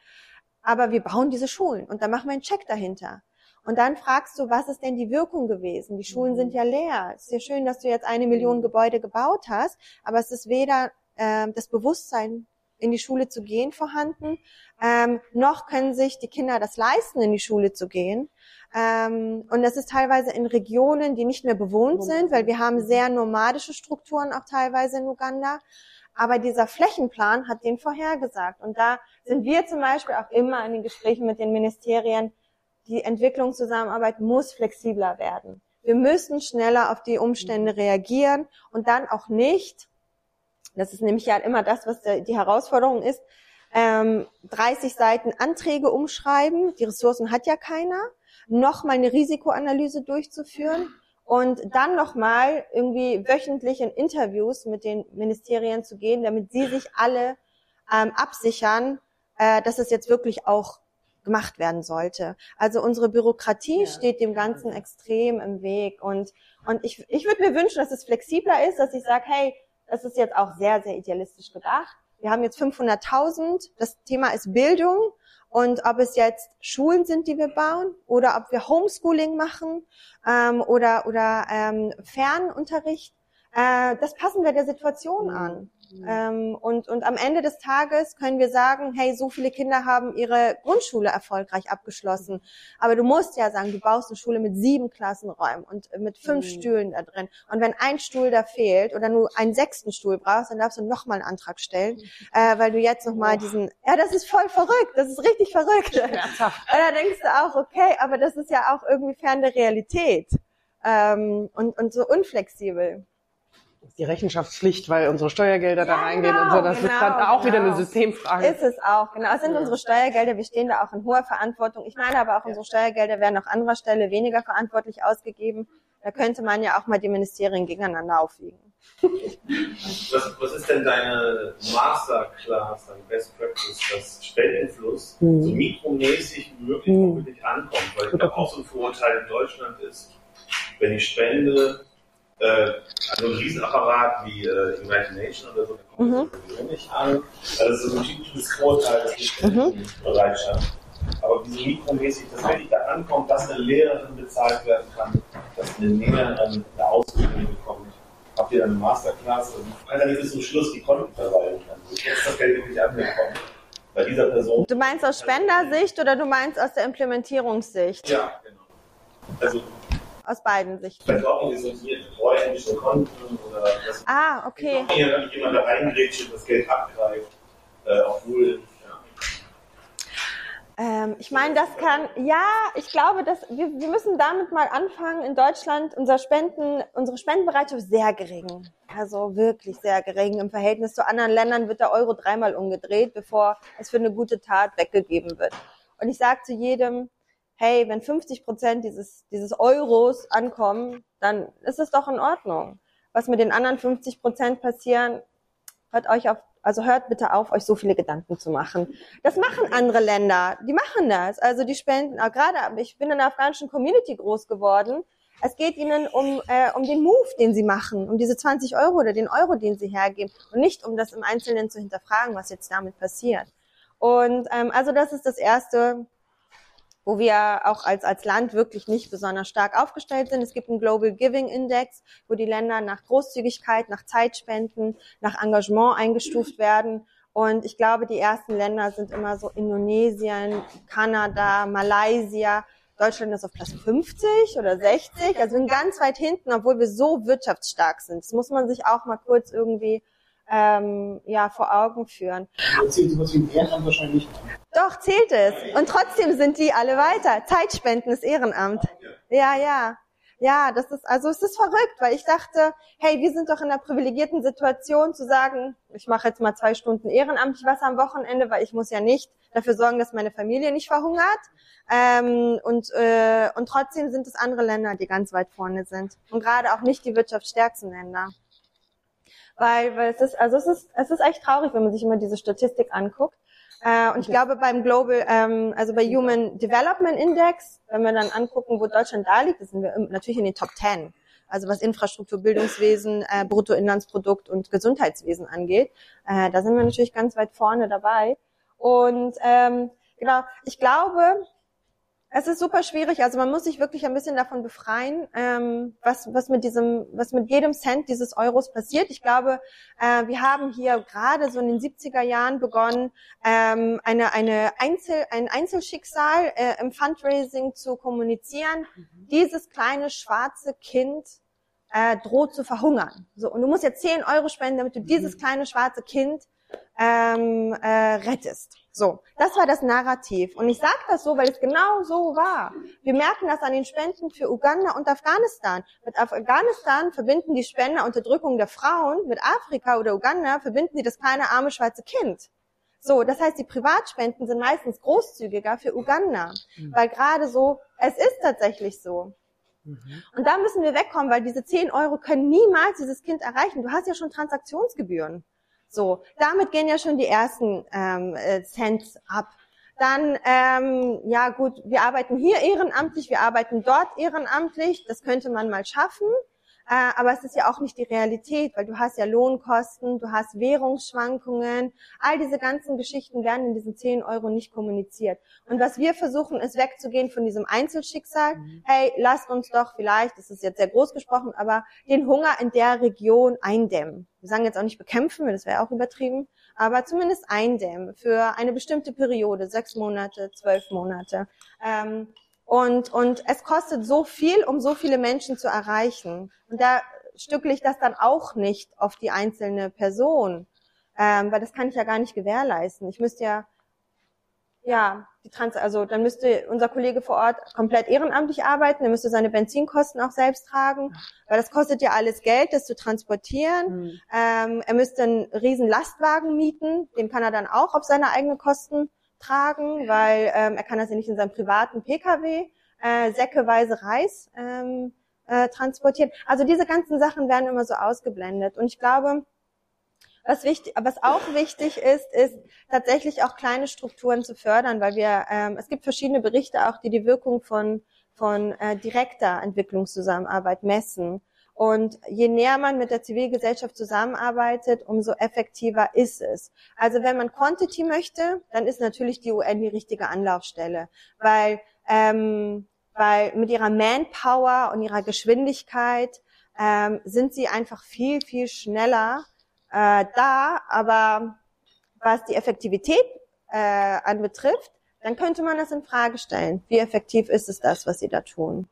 [SPEAKER 2] Aber wir bauen diese Schulen und dann machen wir einen Check dahinter. Und dann fragst du, was ist denn die Wirkung gewesen? Die Schulen mhm. sind ja leer. Es ist ja schön, dass du jetzt eine Million mhm. Gebäude gebaut hast, aber es ist weder äh, das Bewusstsein in die Schule zu gehen vorhanden. Ähm, noch können sich die Kinder das leisten, in die Schule zu gehen. Ähm, und das ist teilweise in Regionen, die nicht mehr bewohnt sind, weil wir haben sehr nomadische Strukturen auch teilweise in Uganda. Aber dieser Flächenplan hat den vorhergesagt. Und da sind wir zum Beispiel auch immer in den Gesprächen mit den Ministerien, die Entwicklungszusammenarbeit muss flexibler werden. Wir müssen schneller auf die Umstände reagieren und dann auch nicht das ist nämlich ja immer das, was die Herausforderung ist. Ähm, 30 Seiten Anträge umschreiben, die Ressourcen hat ja keiner, nochmal eine Risikoanalyse durchzuführen und dann nochmal irgendwie wöchentlich in Interviews mit den Ministerien zu gehen, damit sie sich alle ähm, absichern, äh, dass es jetzt wirklich auch gemacht werden sollte. Also unsere Bürokratie ja. steht dem Ganzen extrem im Weg und und ich, ich würde mir wünschen, dass es flexibler ist, dass ich sage, hey, das ist jetzt auch sehr, sehr idealistisch gedacht. Wir haben jetzt 500.000. Das Thema ist Bildung. Und ob es jetzt Schulen sind, die wir bauen, oder ob wir Homeschooling machen ähm, oder, oder ähm, Fernunterricht, äh, das passen wir der Situation mhm. an. Mhm. Ähm, und, und am Ende des Tages können wir sagen, hey, so viele Kinder haben ihre Grundschule erfolgreich abgeschlossen. Aber du musst ja sagen, du baust eine Schule mit sieben Klassenräumen und mit fünf mhm. Stühlen da drin. Und wenn ein Stuhl da fehlt oder nur einen sechsten Stuhl brauchst, dann darfst du nochmal einen Antrag stellen, äh, weil du jetzt nochmal oh. diesen, ja, das ist voll verrückt, das ist richtig verrückt. Und da denkst du auch, okay, aber das ist ja auch irgendwie fern der Realität. Ähm, und, und so unflexibel
[SPEAKER 1] die Rechenschaftspflicht, weil unsere Steuergelder ja, da reingehen genau, und so. Das genau, ist dann auch genau. wieder eine Systemfrage.
[SPEAKER 2] Ist es auch, genau. Es sind ja. unsere Steuergelder, wir stehen da auch in hoher Verantwortung. Ich meine aber auch, unsere Steuergelder werden an anderer Stelle weniger verantwortlich ausgegeben. Da könnte man ja auch mal die Ministerien gegeneinander aufwiegen.
[SPEAKER 4] Was, was ist denn deine Masterclass, dein Best Practice, dass Spendenfluss mhm. so mikromäßig wie möglich wirklich ankommt? Weil ich glaube, auch so ein Vorurteil in Deutschland ist, wenn ich spende, äh, also ein Riesenapparat wie äh, United Nations oder so, der kommt mhm. nicht an. Das ist so ein typisches Vorteil, das die mhm. Bereitschaft. Aber wie so mikromäßig, dass wenn ich da ankommt, dass eine Lehrerin bezahlt werden kann, dass eine Lehrerin eine Ausbildung bekommt. Habt ihr dann eine Masterclass? Und also dann bis zum Schluss die Konten verwalten kann. Jetzt das Geld wirklich angekommen. Bei dieser Person.
[SPEAKER 2] Du meinst aus Spendersicht oder du meinst aus der Implementierungssicht?
[SPEAKER 4] Ja, genau. Also
[SPEAKER 2] aus beiden Sichten.
[SPEAKER 4] Verbrauchen ist hier treuhändische Konten oder das
[SPEAKER 2] Ah, okay.
[SPEAKER 4] Jemand da reingrätscht und das Geld abgreift, äh, obwohl
[SPEAKER 2] ähm, ich meine, das kann, ja, ich glaube, dass wir, wir müssen damit mal anfangen. In Deutschland, unser Spenden, unsere Spendenbereitschaft sehr gering. Also wirklich sehr gering. Im Verhältnis zu anderen Ländern wird der Euro dreimal umgedreht, bevor es für eine gute Tat weggegeben wird. Und ich sage zu jedem, hey, wenn 50 Prozent dieses, dieses Euros ankommen, dann ist es doch in Ordnung. Was mit den anderen 50 Prozent passieren, hört euch auf, also hört bitte auf, euch so viele Gedanken zu machen. Das machen andere Länder, die machen das. Also die spenden, gerade ich bin in der afghanischen Community groß geworden. Es geht ihnen um, äh, um den Move, den sie machen, um diese 20 Euro oder den Euro, den sie hergeben und nicht um das im Einzelnen zu hinterfragen, was jetzt damit passiert. Und ähm, also das ist das Erste, wo wir auch als, als Land wirklich nicht besonders stark aufgestellt sind. Es gibt einen Global Giving Index, wo die Länder nach Großzügigkeit, nach Zeitspenden, nach Engagement eingestuft werden. Und ich glaube, die ersten Länder sind immer so Indonesien, Kanada, Malaysia. Deutschland ist auf Platz 50 oder 60, also sind ganz weit hinten, obwohl wir so wirtschaftsstark sind. Das muss man sich auch mal kurz irgendwie ähm, ja, vor Augen führen.
[SPEAKER 3] Zählt sowas wie Ehrenamt wahrscheinlich nicht.
[SPEAKER 2] Doch, zählt es. Und trotzdem sind die alle weiter. Zeitspenden ist Ehrenamt. Ja, ja. Ja, das ist, also es ist verrückt, weil ich dachte, hey, wir sind doch in einer privilegierten Situation zu sagen, ich mache jetzt mal zwei Stunden ehrenamtlich was am Wochenende, weil ich muss ja nicht dafür sorgen, dass meine Familie nicht verhungert. Ähm, und, äh, und trotzdem sind es andere Länder, die ganz weit vorne sind. Und gerade auch nicht die wirtschaftsstärksten Länder. Weil, weil es ist, also es ist, es ist echt traurig, wenn man sich immer diese Statistik anguckt. Äh, und ich glaube beim Global, ähm, also bei Human Development Index, wenn wir dann angucken, wo Deutschland da liegt, sind wir natürlich in den Top 10. Also was Infrastruktur, Bildungswesen, äh, Bruttoinlandsprodukt und Gesundheitswesen angeht, äh, da sind wir natürlich ganz weit vorne dabei. Und ähm, genau, ich glaube, es ist super schwierig. Also man muss sich wirklich ein bisschen davon befreien, ähm, was, was mit diesem, was mit jedem Cent dieses Euros passiert. Ich glaube, äh, wir haben hier gerade so in den 70er Jahren begonnen, ähm, eine, eine Einzel, ein Einzelschicksal äh, im Fundraising zu kommunizieren. Mhm. Dieses kleine schwarze Kind äh, droht zu verhungern. So, und du musst jetzt 10 Euro spenden, damit du dieses mhm. kleine schwarze Kind ähm, äh, rettest. So, das war das Narrativ. Und ich sage das so, weil es genau so war. Wir merken das an den Spenden für Uganda und Afghanistan. Mit Afghanistan verbinden die Spender Unterdrückung der Frauen, mit Afrika oder Uganda verbinden sie das kleine arme schwarze Kind. So, das heißt, die Privatspenden sind meistens großzügiger für Uganda, mhm. weil gerade so, es ist tatsächlich so. Mhm. Und da müssen wir wegkommen, weil diese 10 Euro können niemals dieses Kind erreichen. Du hast ja schon Transaktionsgebühren. So, damit gehen ja schon die ersten ähm, äh, Cents ab. Dann, ähm, ja gut, wir arbeiten hier ehrenamtlich, wir arbeiten dort ehrenamtlich, das könnte man mal schaffen. Äh, aber es ist ja auch nicht die Realität, weil du hast ja Lohnkosten, du hast Währungsschwankungen. All diese ganzen Geschichten werden in diesen 10 Euro nicht kommuniziert. Und was wir versuchen, ist wegzugehen von diesem Einzelschicksal. Mhm. Hey, lasst uns doch vielleicht, das ist jetzt sehr groß gesprochen, aber den Hunger in der Region eindämmen. Wir sagen jetzt auch nicht bekämpfen, das wäre auch übertrieben, aber zumindest eindämmen für eine bestimmte Periode, sechs Monate, zwölf Monate. Ähm, und, und es kostet so viel, um so viele Menschen zu erreichen. Und da stückle ich das dann auch nicht auf die einzelne Person, ähm, weil das kann ich ja gar nicht gewährleisten. Ich müsste ja, ja, die Trans, also dann müsste unser Kollege vor Ort komplett ehrenamtlich arbeiten, er müsste seine Benzinkosten auch selbst tragen, weil das kostet ja alles Geld, das zu transportieren. Mhm. Ähm, er müsste einen riesen Lastwagen mieten, den kann er dann auch auf seine eigenen Kosten tragen, weil ähm, er kann das ja nicht in seinem privaten Pkw äh, säckeweise Reis ähm, äh, transportieren. Also diese ganzen Sachen werden immer so ausgeblendet. Und ich glaube, was, wichtig, was auch wichtig ist, ist tatsächlich auch kleine Strukturen zu fördern, weil wir ähm, es gibt verschiedene Berichte auch, die die Wirkung von von äh, direkter Entwicklungszusammenarbeit messen. Und je näher man mit der Zivilgesellschaft zusammenarbeitet, umso effektiver ist es. Also wenn man Quantity möchte, dann ist natürlich die UN die richtige Anlaufstelle, weil, ähm, weil mit ihrer Manpower und ihrer Geschwindigkeit ähm, sind sie einfach viel, viel schneller äh, da. Aber was die Effektivität äh, anbetrifft, dann könnte man das in Frage stellen. Wie effektiv ist es das, was sie da tun?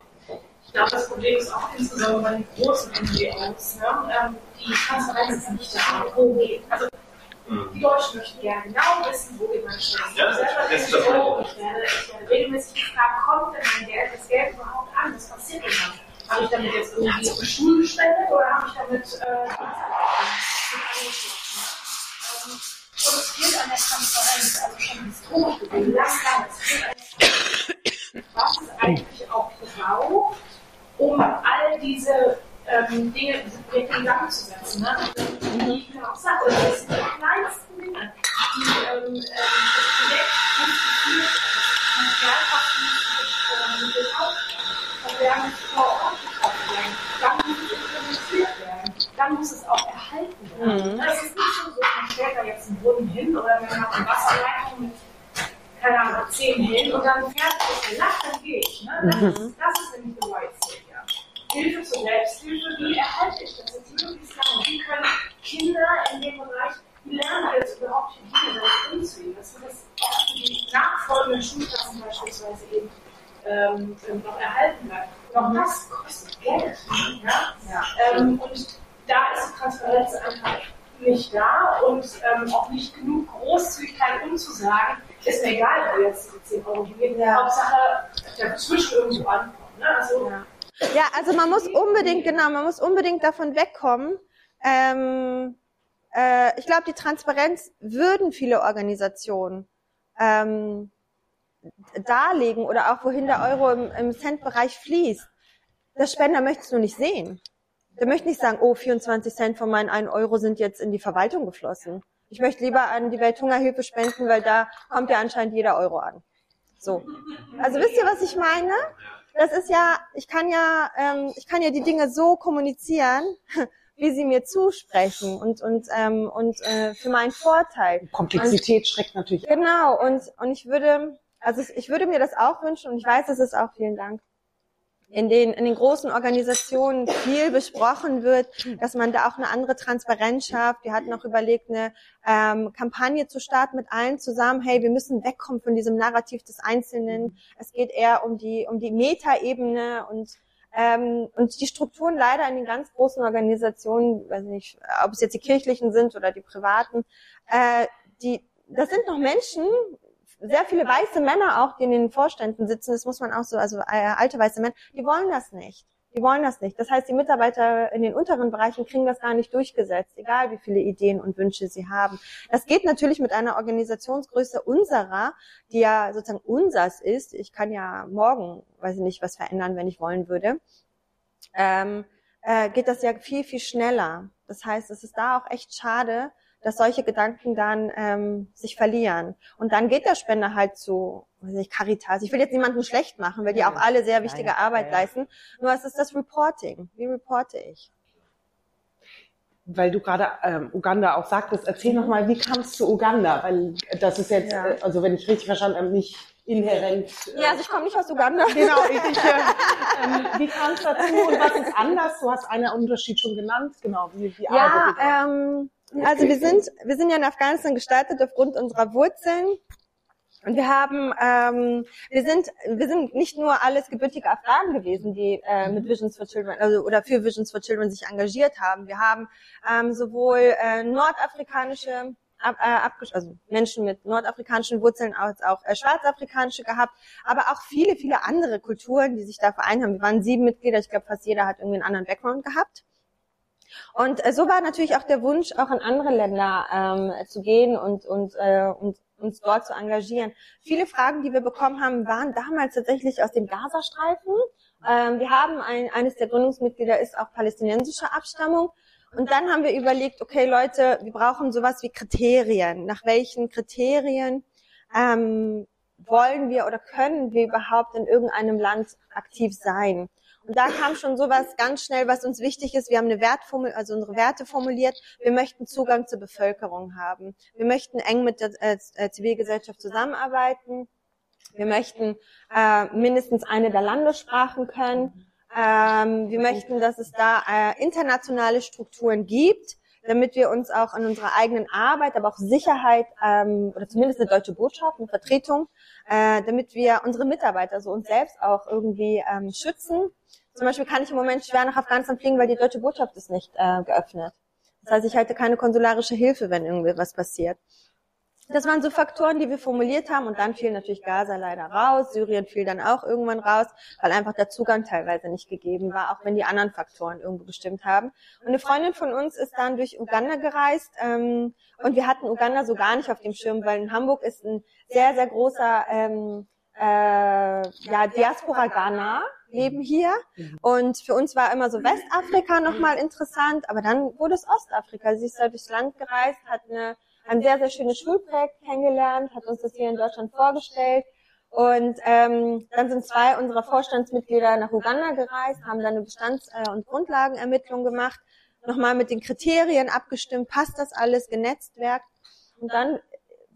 [SPEAKER 5] Ich glaube, das Problem ist auch insbesondere bei den großen NGOs. Ne? Ähm, die Transparenz ist nicht da. Wo geht? Also, mhm. die Deutschen möchten gerne genau wissen, wo geht meine Steuern. Ja, ist ich werde, ich werde regelmäßig gefragt, kommt denn mein Geld, das Geld überhaupt an? Was passiert denn dann? Habe ich damit jetzt irgendwie für Schulen gespendet oder habe ich damit äh, ähm, und es fehlt an der Transparenz, also schon historisch gesehen, das kann es fehlt an der was es eigentlich auch braucht, um all diese ähm, Dinge in Gang zu setzen. Ne? Wie ich mir auch sagte, das sind die kleinsten Dinge, die ähm, ähm, das Projekt konstituiert, das Transferkraft mit dem Auftrag, vor Ort geschaffen werden. Dann muss es implementiert werden. Dann muss es auch erhalten werden. Mhm. Das ist nicht schon so, man stellt da jetzt einen Brunnen hin oder man macht eine Wasserleitung mit keine Ahnung, zehn hin und dann ist der Nacht, dann gehe ich. Ne? Das, mhm. das ist nämlich the White State. Hilfe zur Selbsthilfe, wie erhalte ich das jetzt möglichst lange? Wie können Kinder in dem Bereich, wie lernen wir jetzt überhaupt mit Kindern damit umzugehen? Dass wir das auch für die nachfolgenden Schulklassen beispielsweise eben ähm, noch erhalten bleiben. Auch das kostet Geld. Ja? ja. Ähm, und da ist die Transparenz einfach nicht da und ähm, auch nicht genug Großzügigkeit, um zu sagen, ist mir egal, wo jetzt die 10 Euro hingehen. Ja. Hauptsache, dazwischen irgendwo ankommen. Ne? Also,
[SPEAKER 2] ja. Ja, also man muss unbedingt, genau, man muss unbedingt davon wegkommen. Ähm, äh, ich glaube, die Transparenz würden viele Organisationen ähm, darlegen oder auch wohin der Euro im, im Centbereich fließt. Der Spender möchte es nur nicht sehen. Der möchte nicht sagen, oh, 24 Cent von meinen 1 Euro sind jetzt in die Verwaltung geflossen. Ich möchte lieber an die Welthungerhilfe spenden, weil da kommt ja anscheinend jeder Euro an. So. Also wisst ihr, was ich meine? Das ist ja, ich kann ja, ähm, ich kann ja die Dinge so kommunizieren, wie sie mir zusprechen und und ähm, und äh, für meinen Vorteil.
[SPEAKER 1] Komplexität und, schreckt natürlich.
[SPEAKER 2] Genau und und ich würde, also ich würde mir das auch wünschen und ich weiß, es ist auch vielen Dank in den, in den großen Organisationen viel besprochen wird, dass man da auch eine andere Transparenz schafft. Wir hatten auch überlegt, eine ähm, Kampagne zu starten mit allen zusammen. Hey, wir müssen wegkommen von diesem Narrativ des Einzelnen. Es geht eher um die, um die Metaebene und ähm, und die Strukturen leider in den ganz großen Organisationen, weiß nicht, ob es jetzt die kirchlichen sind oder die privaten, äh, die, das sind noch Menschen, sehr viele weiße Männer auch, die in den Vorständen sitzen, das muss man auch so, also äh, alte weiße Männer, die wollen das nicht. Die wollen das nicht. Das heißt, die Mitarbeiter in den unteren Bereichen kriegen das gar nicht durchgesetzt, egal wie viele Ideen und Wünsche sie haben. Das geht natürlich mit einer Organisationsgröße unserer, die ja sozusagen unsers ist. Ich kann ja morgen, weiß ich nicht, was verändern, wenn ich wollen würde. Ähm, äh, geht das ja viel, viel schneller. Das heißt, es ist da auch echt schade, dass solche Gedanken dann ähm, sich verlieren. Und dann geht der Spender halt zu, weiß nicht, Caritas. Ich will jetzt niemanden schlecht machen, weil die auch alle sehr wichtige Arbeit leisten. Nur es ist das Reporting. Wie reporte ich?
[SPEAKER 1] Weil du gerade ähm, Uganda auch sagtest, erzähl noch mal, wie kam es zu Uganda? Weil das ist jetzt, ja. äh, also wenn ich richtig verstanden habe, nicht inhärent.
[SPEAKER 2] Äh, ja, also ich komme nicht aus Uganda.
[SPEAKER 1] Genau, ich, ich, äh, ähm, wie kam es dazu und was ist anders? Du hast einen Unterschied schon genannt. Genau, wie, wie
[SPEAKER 2] ja, ähm, also wir sind, wir sind ja in Afghanistan gestartet aufgrund unserer Wurzeln. Und wir haben, ähm, wir sind, wir sind nicht nur alles gebürtige Afghanen gewesen, die äh, mit Visions for Children, also oder für Visions for Children sich engagiert haben. Wir haben ähm, sowohl äh, nordafrikanische ab, äh, also Menschen mit nordafrikanischen Wurzeln als auch äh, schwarzafrikanische gehabt, aber auch viele, viele andere Kulturen, die sich da vereint haben. Wir waren sieben Mitglieder, ich glaube fast jeder hat irgendwie einen anderen Background gehabt. Und äh, so war natürlich auch der Wunsch, auch in andere Länder ähm, zu gehen und, und, äh, und uns dort zu engagieren. Viele Fragen, die wir bekommen haben, waren damals tatsächlich aus dem Gazastreifen. Ähm, wir haben ein, eines der Gründungsmitglieder ist auch palästinensischer Abstammung. Und dann haben wir überlegt, okay Leute, wir brauchen sowas wie Kriterien. Nach welchen Kriterien ähm, wollen wir oder können wir überhaupt in irgendeinem Land aktiv sein? Da kam schon sowas ganz schnell, was uns wichtig ist. Wir haben eine Wertformul, also unsere Werte formuliert. Wir möchten Zugang zur Bevölkerung haben. Wir möchten eng mit der äh, Zivilgesellschaft zusammenarbeiten. Wir möchten äh, mindestens eine der Landessprachen können. Ähm, wir möchten, dass es da äh, internationale Strukturen gibt, damit wir uns auch an unserer eigenen Arbeit, aber auch Sicherheit ähm, oder zumindest eine deutsche Botschaft, eine Vertretung, äh, damit wir unsere Mitarbeiter, also uns selbst auch irgendwie ähm, schützen zum Beispiel kann ich im Moment schwer nach Afghanistan fliegen, weil die deutsche Botschaft ist nicht äh, geöffnet. Das heißt, ich halte keine konsularische Hilfe, wenn irgendwie was passiert. Das waren so Faktoren, die wir formuliert haben und dann fiel natürlich Gaza leider raus, Syrien fiel dann auch irgendwann raus, weil einfach der Zugang teilweise nicht gegeben war, auch wenn die anderen Faktoren irgendwo bestimmt haben. Und eine Freundin von uns ist dann durch Uganda gereist ähm, und wir hatten Uganda so gar nicht auf dem Schirm, weil in Hamburg ist ein sehr, sehr großer ähm, äh, ja, Diaspora Ghana leben hier. Und für uns war immer so Westafrika nochmal interessant, aber dann wurde es Ostafrika. Sie ist da durchs Land gereist, hat eine, ein sehr, sehr schönes Schulprojekt kennengelernt, hat uns das hier in Deutschland vorgestellt. Und ähm, dann sind zwei unserer Vorstandsmitglieder nach Uganda gereist, haben dann eine Bestands- äh, und Grundlagenermittlung gemacht, nochmal mit den Kriterien abgestimmt, passt das alles, genetztwerk. Und dann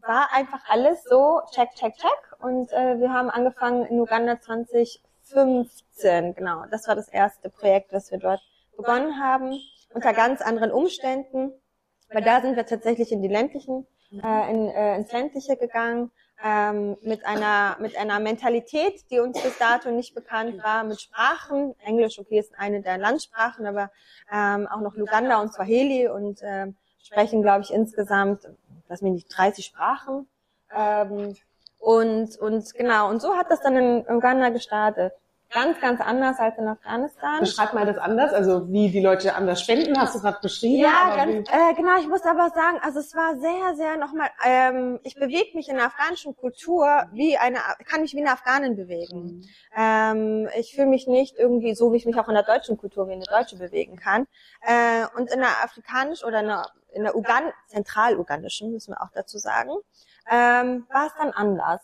[SPEAKER 2] war einfach alles so, check, check, check. Und äh, wir haben angefangen in Uganda 20 15, genau. Das war das erste Projekt, was wir dort begonnen haben, unter ganz anderen Umständen. Weil da sind wir tatsächlich in die ländlichen, äh, in, äh, ins ländliche gegangen, ähm, mit einer mit einer Mentalität, die uns bis dato nicht bekannt war, mit Sprachen. Englisch, okay, ist eine der Landsprachen, aber ähm, auch noch Luganda und Swahili und äh, sprechen, glaube ich, insgesamt, was mir nicht 30 Sprachen. Ähm, und und genau und so hat das dann in Uganda gestartet. Ganz, ganz anders als in Afghanistan.
[SPEAKER 1] Beschreib mal das anders, also wie die Leute anders spenden, hast du gerade beschrieben.
[SPEAKER 2] Ja, ganz, äh, genau. Ich muss aber sagen, also es war sehr, sehr nochmal, ähm, ich bewege mich in der afghanischen Kultur wie eine, kann mich wie eine Afghanin bewegen. Ähm, ich fühle mich nicht irgendwie so, wie ich mich auch in der deutschen Kultur wie eine Deutsche bewegen kann. Äh, und in der afrikanischen oder in der, in der Ugan zentral-ugandischen, müssen wir auch dazu sagen, ähm, war es dann anders.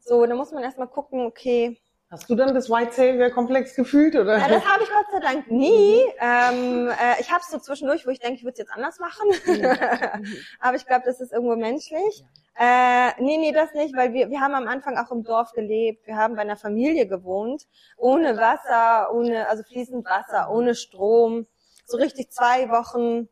[SPEAKER 2] So, da muss man erstmal gucken, okay,
[SPEAKER 1] Hast du dann das White Savior Komplex gefühlt oder?
[SPEAKER 2] ja, das habe ich Gott sei Dank nie. Ähm, äh, ich habe es so zwischendurch, wo ich denke, ich würde es jetzt anders machen. Aber ich glaube, das ist irgendwo menschlich. Äh, nee, nee, das nicht, weil wir, wir haben am Anfang auch im Dorf gelebt. Wir haben bei einer Familie gewohnt, ohne Wasser, ohne, also fließend Wasser, ohne Strom. So richtig zwei Wochen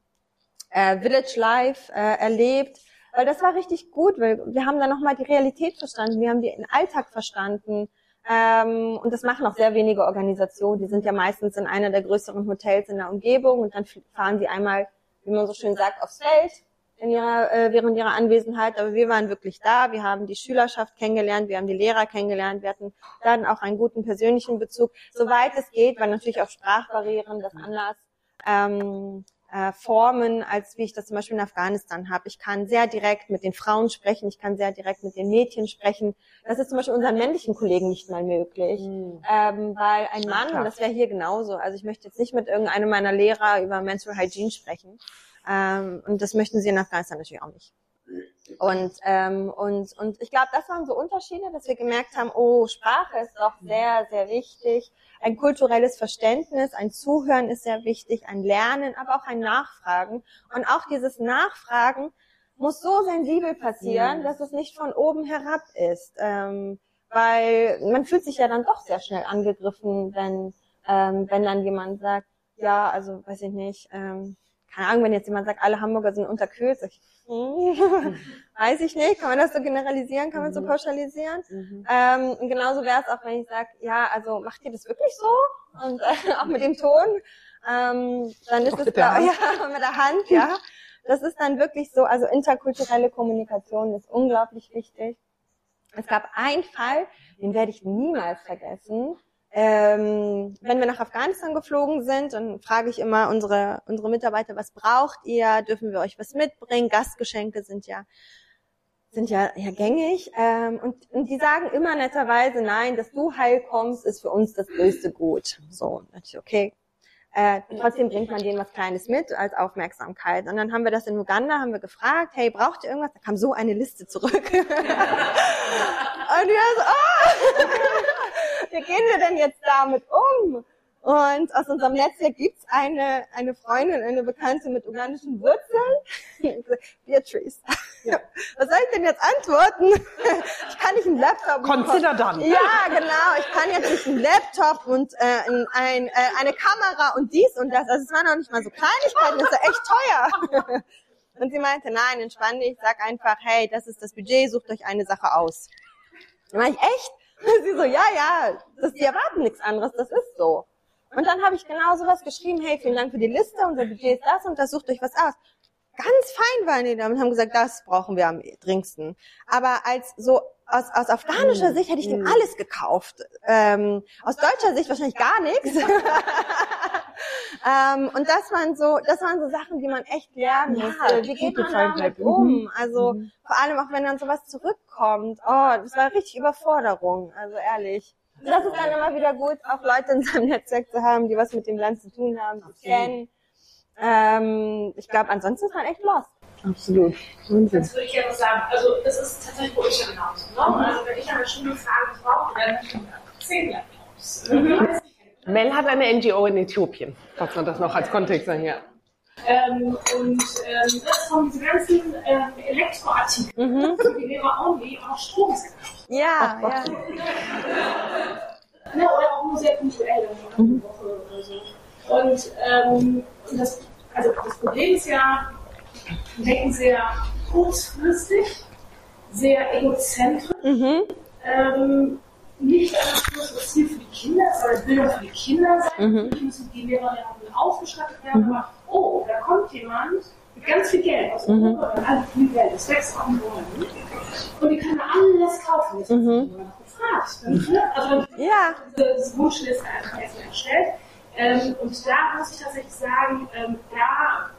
[SPEAKER 2] äh, Village Life äh, erlebt. Weil das war richtig gut, weil wir haben dann nochmal die Realität verstanden. Wir haben den Alltag verstanden. Ähm, und das machen auch sehr wenige Organisationen. Die sind ja meistens in einer der größeren Hotels in der Umgebung und dann fahren sie einmal, wie man so schön sagt, aufs Feld in ihrer, äh, während ihrer Anwesenheit. Aber wir waren wirklich da. Wir haben die Schülerschaft kennengelernt, wir haben die Lehrer kennengelernt, wir hatten dann auch einen guten persönlichen Bezug, soweit es geht, weil natürlich auch Sprachbarrieren das anders ähm, äh, Formen, als wie ich das zum Beispiel in Afghanistan habe. Ich kann sehr direkt mit den Frauen sprechen, ich kann sehr direkt mit den Mädchen sprechen. Das ist zum Beispiel unseren männlichen Kollegen nicht mal möglich,
[SPEAKER 1] Mhm.
[SPEAKER 2] ähm, weil ein Mann, und das wäre hier genauso, also ich möchte jetzt nicht mit irgendeinem meiner Lehrer über Menstrual Hygiene sprechen. Ähm, und das möchten sie in Afghanistan natürlich auch nicht. Und, ähm, und, und ich glaube, das waren so Unterschiede, dass wir gemerkt haben, oh, Sprache ist doch sehr, sehr wichtig. Ein kulturelles Verständnis, ein Zuhören ist sehr wichtig, ein Lernen, aber auch ein Nachfragen. Und auch dieses Nachfragen muss so sensibel passieren, dass es nicht von oben herab ist. Ähm, weil man fühlt sich ja dann doch sehr schnell angegriffen, wenn, ähm, wenn dann jemand sagt, ja, also weiß ich nicht, ähm, keine Ahnung, wenn jetzt jemand sagt, alle Hamburger sind unterkühlt, ich, weiß ich nicht, kann man das so generalisieren, kann man so pauschalisieren?
[SPEAKER 1] Mhm.
[SPEAKER 2] Ähm, und genauso wäre es auch, wenn ich sage, ja, also macht ihr das wirklich so? Und äh, auch mit dem Ton, ähm, dann ist
[SPEAKER 1] Auch
[SPEAKER 2] es
[SPEAKER 1] Hand?
[SPEAKER 2] ja, mit der Hand, ja. Das ist dann wirklich so, also interkulturelle Kommunikation ist unglaublich wichtig. Es gab einen Fall, den werde ich niemals vergessen. Ähm, wenn wir nach Afghanistan geflogen sind, dann frage ich immer unsere, unsere Mitarbeiter, was braucht ihr? Dürfen wir euch was mitbringen? Gastgeschenke sind ja sind ja, ja gängig. Ähm, und, und die sagen immer netterweise, nein, dass du heil kommst, ist für uns das größte Gut. So, und dachte ich, okay. Äh, trotzdem bringt man denen was Kleines mit als Aufmerksamkeit. Und dann haben wir das in Uganda, haben wir gefragt, hey, braucht ihr irgendwas? Da kam so eine Liste zurück. und wir so, oh, wie gehen wir denn jetzt damit um? Und aus unserem Netzwerk gibt's eine, eine Freundin, eine Bekannte mit ugandischen Wurzeln. Beatrice. Was soll ich denn jetzt antworten? Ich kann nicht einen Laptop
[SPEAKER 1] Consider done.
[SPEAKER 2] ja, genau. Ich kann jetzt nicht einen Laptop und äh, ein, ein, äh, eine Kamera und dies und das. Also es waren noch nicht mal so Kleinigkeiten, das ist ja echt teuer. Und sie meinte, nein, entspann dich, sag einfach, hey, das ist das Budget, sucht euch eine Sache aus. Dann war ich, echt? Sie so, ja, ja, das, die erwarten nichts anderes, das ist so. Und dann habe ich genau sowas geschrieben, hey, vielen Dank für die Liste, unser Budget ist das und das, sucht euch was aus. Ganz fein waren die da und haben gesagt, das brauchen wir am dringendsten. Aber als so aus, aus afghanischer Sicht hätte ich denen alles gekauft. Ähm, aus deutscher Sicht wahrscheinlich gar nichts. ähm, und das waren so, das waren so Sachen, die man echt lernen
[SPEAKER 1] Ja,
[SPEAKER 2] musste. Wie geht man damit um?
[SPEAKER 1] mhm.
[SPEAKER 2] Also vor allem auch wenn dann sowas zurückkommt. Oh, das war richtig Überforderung. Also ehrlich. Und das ist dann immer wieder gut, auch Leute in seinem Netzwerk zu haben, die was mit dem Land zu tun haben, die kennen. Ähm, ich glaube, ansonsten ist man echt lost.
[SPEAKER 1] Absolut. Wahnsinn.
[SPEAKER 5] Das würde ich ja noch sagen. Also, das ist tatsächlich bei uns ja genauso. Ne? Also, wenn ich an der Schule frage, brauche, dann schon zehn Laptops. Mhm.
[SPEAKER 1] Mel hat eine NGO in Äthiopien, falls man das noch als Kontext sagen, ja.
[SPEAKER 5] Ähm, und ähm, das kommen diese ganzen ähm, Elektroartikel
[SPEAKER 2] Mhm.
[SPEAKER 5] die only auch noch Strom ist gekauft.
[SPEAKER 2] Ja, ja.
[SPEAKER 5] Ne? Oder auch nur sehr punktuell, also eine Woche oder so. Und ähm, das, also das Problem ist ja, wir denken sehr kurzfristig, sehr egozentrisch.
[SPEAKER 2] Mhm.
[SPEAKER 5] ähm, nicht an das Ziel für die Kinder, es soll Bildung für die Kinder sein.
[SPEAKER 2] Mhm.
[SPEAKER 5] Natürlich müssen die Lehrerinnen ausgestattet werden, aber oh, da kommt jemand mit ganz viel Geld aus Europa, mhm. alles viel Geld, das wächst auf den Bäumen. Und die können alles kaufen. Das mhm. gefragt. Ne? Also ja. diese Wunschliste einfach erstmal erstellt. Ähm, und da muss ich tatsächlich sagen, ähm, da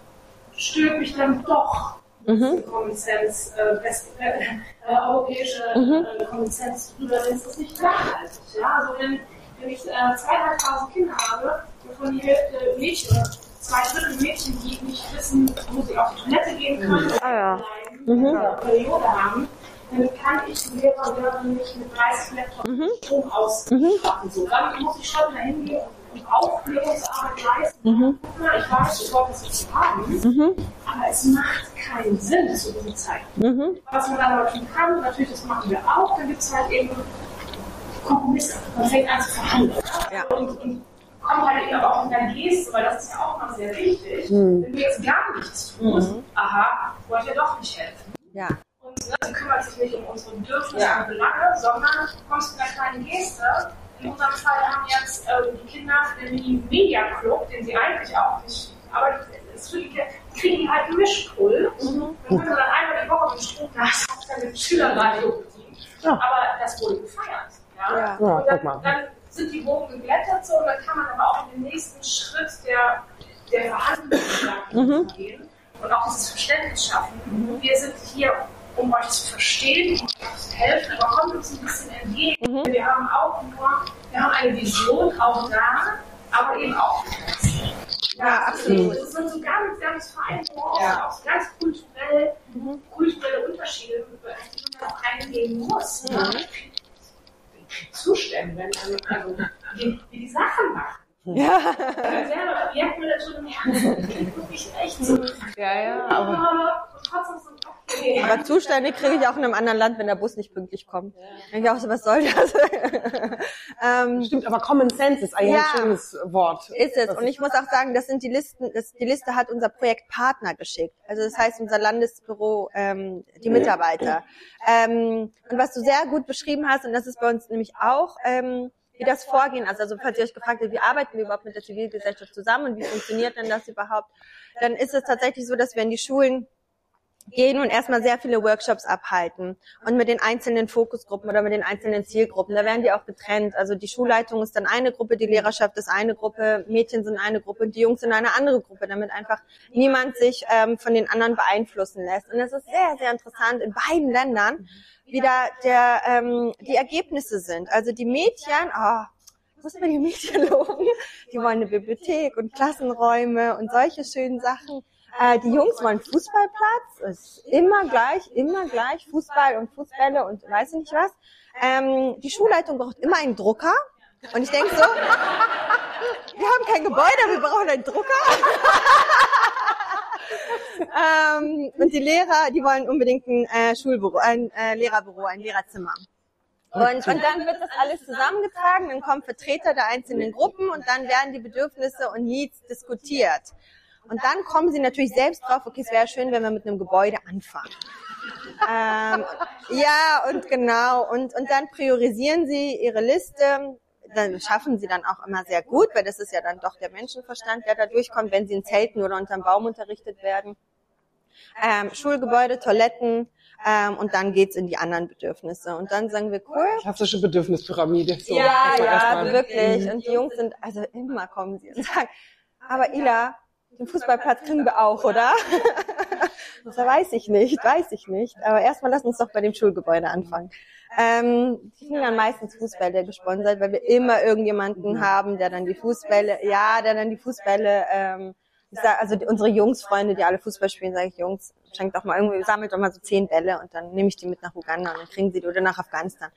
[SPEAKER 5] stört mich dann doch mhm. Common Sense, äh, West, äh, äh, europäische mhm. äh, Common Sense drüber, es ist nicht nachhaltig. Ja? Also wenn, wenn ich äh, zweieinhalbtausend Kinder habe, wovon die Hälfte Mädchen oder zwei Drittel Mädchen, die nicht wissen, wo sie auf die Toilette gehen können, ah, ja. bleiben, mhm. oder Periode haben, dann kann ich die Lehrer und Lehrerinnen nicht mit 30 Laptops mhm. Strom ausstatten. So, dann muss ich schon dahin gehen und Aufklärungsarbeit leisten. Mhm. Ich weiß, ich wollte es nicht haben, aber es macht keinen Sinn zu. Mhm. Was man dann tun kann, natürlich, das machen wir auch, dann gibt es halt eben Kompromisse. Man fängt an zu verhandeln. Und, kommt halt eben aber auch in dein Geste, weil das ist ja auch mal sehr wichtig. Wenn du jetzt gar nichts tust, aha, wollt ihr doch nicht helfen.
[SPEAKER 2] Ja.
[SPEAKER 5] Und ne, sie kümmert sich nicht um unsere Bedürfnisse ja. und Belange, sondern kommst mit einer kleinen Geste. In unserem Fall haben jetzt äh, die Kinder den Media Club, den sie eigentlich auch nicht, aber es für die, kriegen die halt einen Mischpull. Mhm. Dann können sie dann einmal die Woche mit Stromgas dann mit Schülerradio bedienen. Ja. Aber das wurde gefeiert. Ja? Ja. Und dann, dann sind die Bogen geglättet so und dann kann man aber auch in den nächsten Schritt der, der Verhandlungen mhm. gehen und auch dieses Verständnis schaffen. Mhm. Wir sind hier, um euch zu verstehen, um euch zu helfen, aber kommt uns ein bisschen entgegen. Mhm. Wir haben auch nur, wir haben eine Vision auch da, aber eben auch ja, absolut. Das sind so ganz, ganz feine Nuancen, ja. auch ganz kulturell, mhm. kulturelle Unterschiede, die man auch eingehen muss. Mhm. Ne? Zustände, also, also wie, wie die Sachen machen. Ja. Selber merkt man das schon im Herzen. Wirklich echt so.
[SPEAKER 2] Ja, ja. Aber, trotzdem so Okay. Aber Zustände kriege ich auch in einem anderen Land, wenn der Bus nicht pünktlich kommt. Ja. Denke ich auch so, was soll das?
[SPEAKER 1] ähm, Stimmt, aber Common Sense ist eigentlich ja, ein schönes Wort.
[SPEAKER 2] Ist es. Und ich muss auch sagen, das sind die Listen, das, die Liste hat unser Projektpartner geschickt. Also das heißt unser Landesbüro, ähm, die Mitarbeiter. Ähm, und was du sehr gut beschrieben hast, und das ist bei uns nämlich auch, ähm, wie das Vorgehen ist. Also falls ihr euch gefragt habt, wie arbeiten wir überhaupt mit der Zivilgesellschaft zusammen und wie funktioniert denn das überhaupt, dann ist es tatsächlich so, dass wir in die Schulen gehen und erstmal sehr viele Workshops abhalten und mit den einzelnen Fokusgruppen oder mit den einzelnen Zielgruppen. Da werden die auch getrennt. Also die Schulleitung ist dann eine Gruppe, die Lehrerschaft ist eine Gruppe, Mädchen sind eine Gruppe und die Jungs sind eine andere Gruppe, damit einfach niemand sich ähm, von den anderen beeinflussen lässt. Und es ist sehr, sehr interessant in beiden Ländern, wie da der, ähm, die Ergebnisse sind. Also die Mädchen, oh, muss man die Mädchen loben, die wollen eine Bibliothek und Klassenräume und solche schönen Sachen. Äh, die Jungs wollen Fußballplatz, ist immer gleich, immer gleich, Fußball und Fußbälle und weiß ich nicht was. Ähm, die Schulleitung braucht immer einen Drucker. Und ich denke so, wir haben kein Gebäude, wir brauchen einen Drucker. ähm, und die Lehrer, die wollen unbedingt ein äh, Schulbüro, ein äh, Lehrerbüro, ein Lehrerzimmer. Und, und dann wird das alles zusammengetragen, dann kommen Vertreter der einzelnen Gruppen und dann werden die Bedürfnisse und Needs diskutiert. Und dann kommen sie natürlich selbst drauf, okay, es wäre schön, wenn wir mit einem Gebäude anfangen. ähm, ja, und genau. Und, und dann priorisieren sie ihre Liste. Dann schaffen sie dann auch immer sehr gut, weil das ist ja dann doch der Menschenverstand, der da durchkommt, wenn sie in Zelten oder unterm Baum unterrichtet werden. Ähm, Schulgebäude, Toiletten, ähm, und dann geht's in die anderen Bedürfnisse. Und dann sagen wir, cool.
[SPEAKER 1] Klassische Bedürfnispyramide.
[SPEAKER 2] So, ja, ja, wirklich. Und die Jungs sind, also immer kommen sie und sagen, aber Ila, den Fußballplatz kriegen wir auch, oder? das weiß ich nicht, weiß ich nicht. Aber erstmal lass uns doch bei dem Schulgebäude anfangen. Ähm, die kriegen dann meistens Fußbälle gesponsert, weil wir immer irgendjemanden mhm. haben, der dann die Fußbälle, ja, der dann die Fußbälle, ähm, ich sag, also die, unsere Jungsfreunde, die alle Fußball spielen, sage ich, Jungs, schenkt doch mal irgendwie, sammelt doch mal so zehn Bälle und dann nehme ich die mit nach Uganda und dann kriegen sie die oder nach Afghanistan.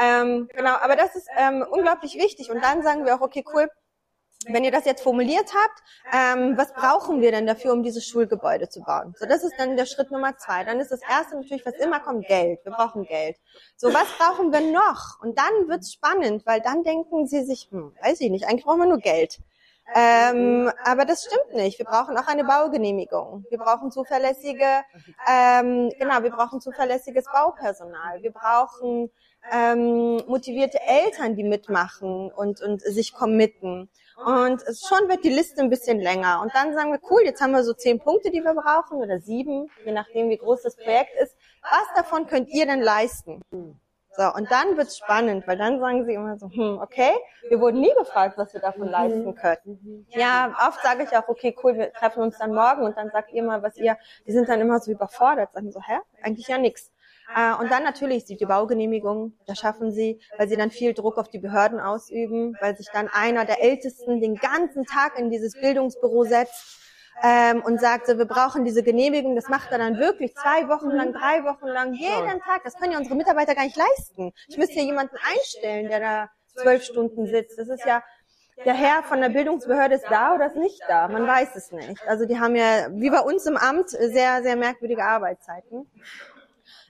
[SPEAKER 2] Ähm, genau, aber das ist ähm, unglaublich wichtig. Und dann sagen wir auch, okay, cool, wenn ihr das jetzt formuliert habt, ähm, was brauchen wir denn dafür, um dieses Schulgebäude zu bauen? So, das ist dann der Schritt Nummer zwei. Dann ist das erste natürlich, was immer kommt, Geld. Wir brauchen Geld. So, was brauchen wir noch? Und dann wird's spannend, weil dann denken sie sich, hm, weiß ich nicht, eigentlich brauchen wir nur Geld. Ähm, aber das stimmt nicht. Wir brauchen auch eine Baugenehmigung. Wir brauchen zuverlässige, ähm, genau, wir brauchen zuverlässiges Baupersonal. Wir brauchen ähm, motivierte Eltern, die mitmachen und, und sich committen. Und es schon wird die Liste ein bisschen länger. Und dann sagen wir, cool, jetzt haben wir so zehn Punkte, die wir brauchen oder sieben, je nachdem, wie groß das Projekt ist. Was davon könnt ihr denn leisten? So, und dann wird's spannend, weil dann sagen sie immer so, hm, okay, wir wurden nie gefragt, was wir davon leisten können. Ja, oft sage ich auch, okay, cool, wir treffen uns dann morgen und dann sagt ihr mal, was ihr, die sind dann immer so überfordert, sagen so, hä, eigentlich ja nix. Äh, und dann natürlich die Baugenehmigung, das schaffen sie, weil sie dann viel Druck auf die Behörden ausüben, weil sich dann einer der Ältesten den ganzen Tag in dieses Bildungsbüro setzt ähm, und sagt, so, wir brauchen diese Genehmigung. Das macht er dann wirklich zwei Wochen lang, drei Wochen lang, jeden Tag. Das können ja unsere Mitarbeiter gar nicht leisten. Ich müsste ja jemanden einstellen, der da zwölf Stunden sitzt. Das ist ja der Herr von der Bildungsbehörde ist da oder ist nicht da. Man weiß es nicht. Also die haben ja, wie bei uns im Amt, sehr, sehr merkwürdige Arbeitszeiten.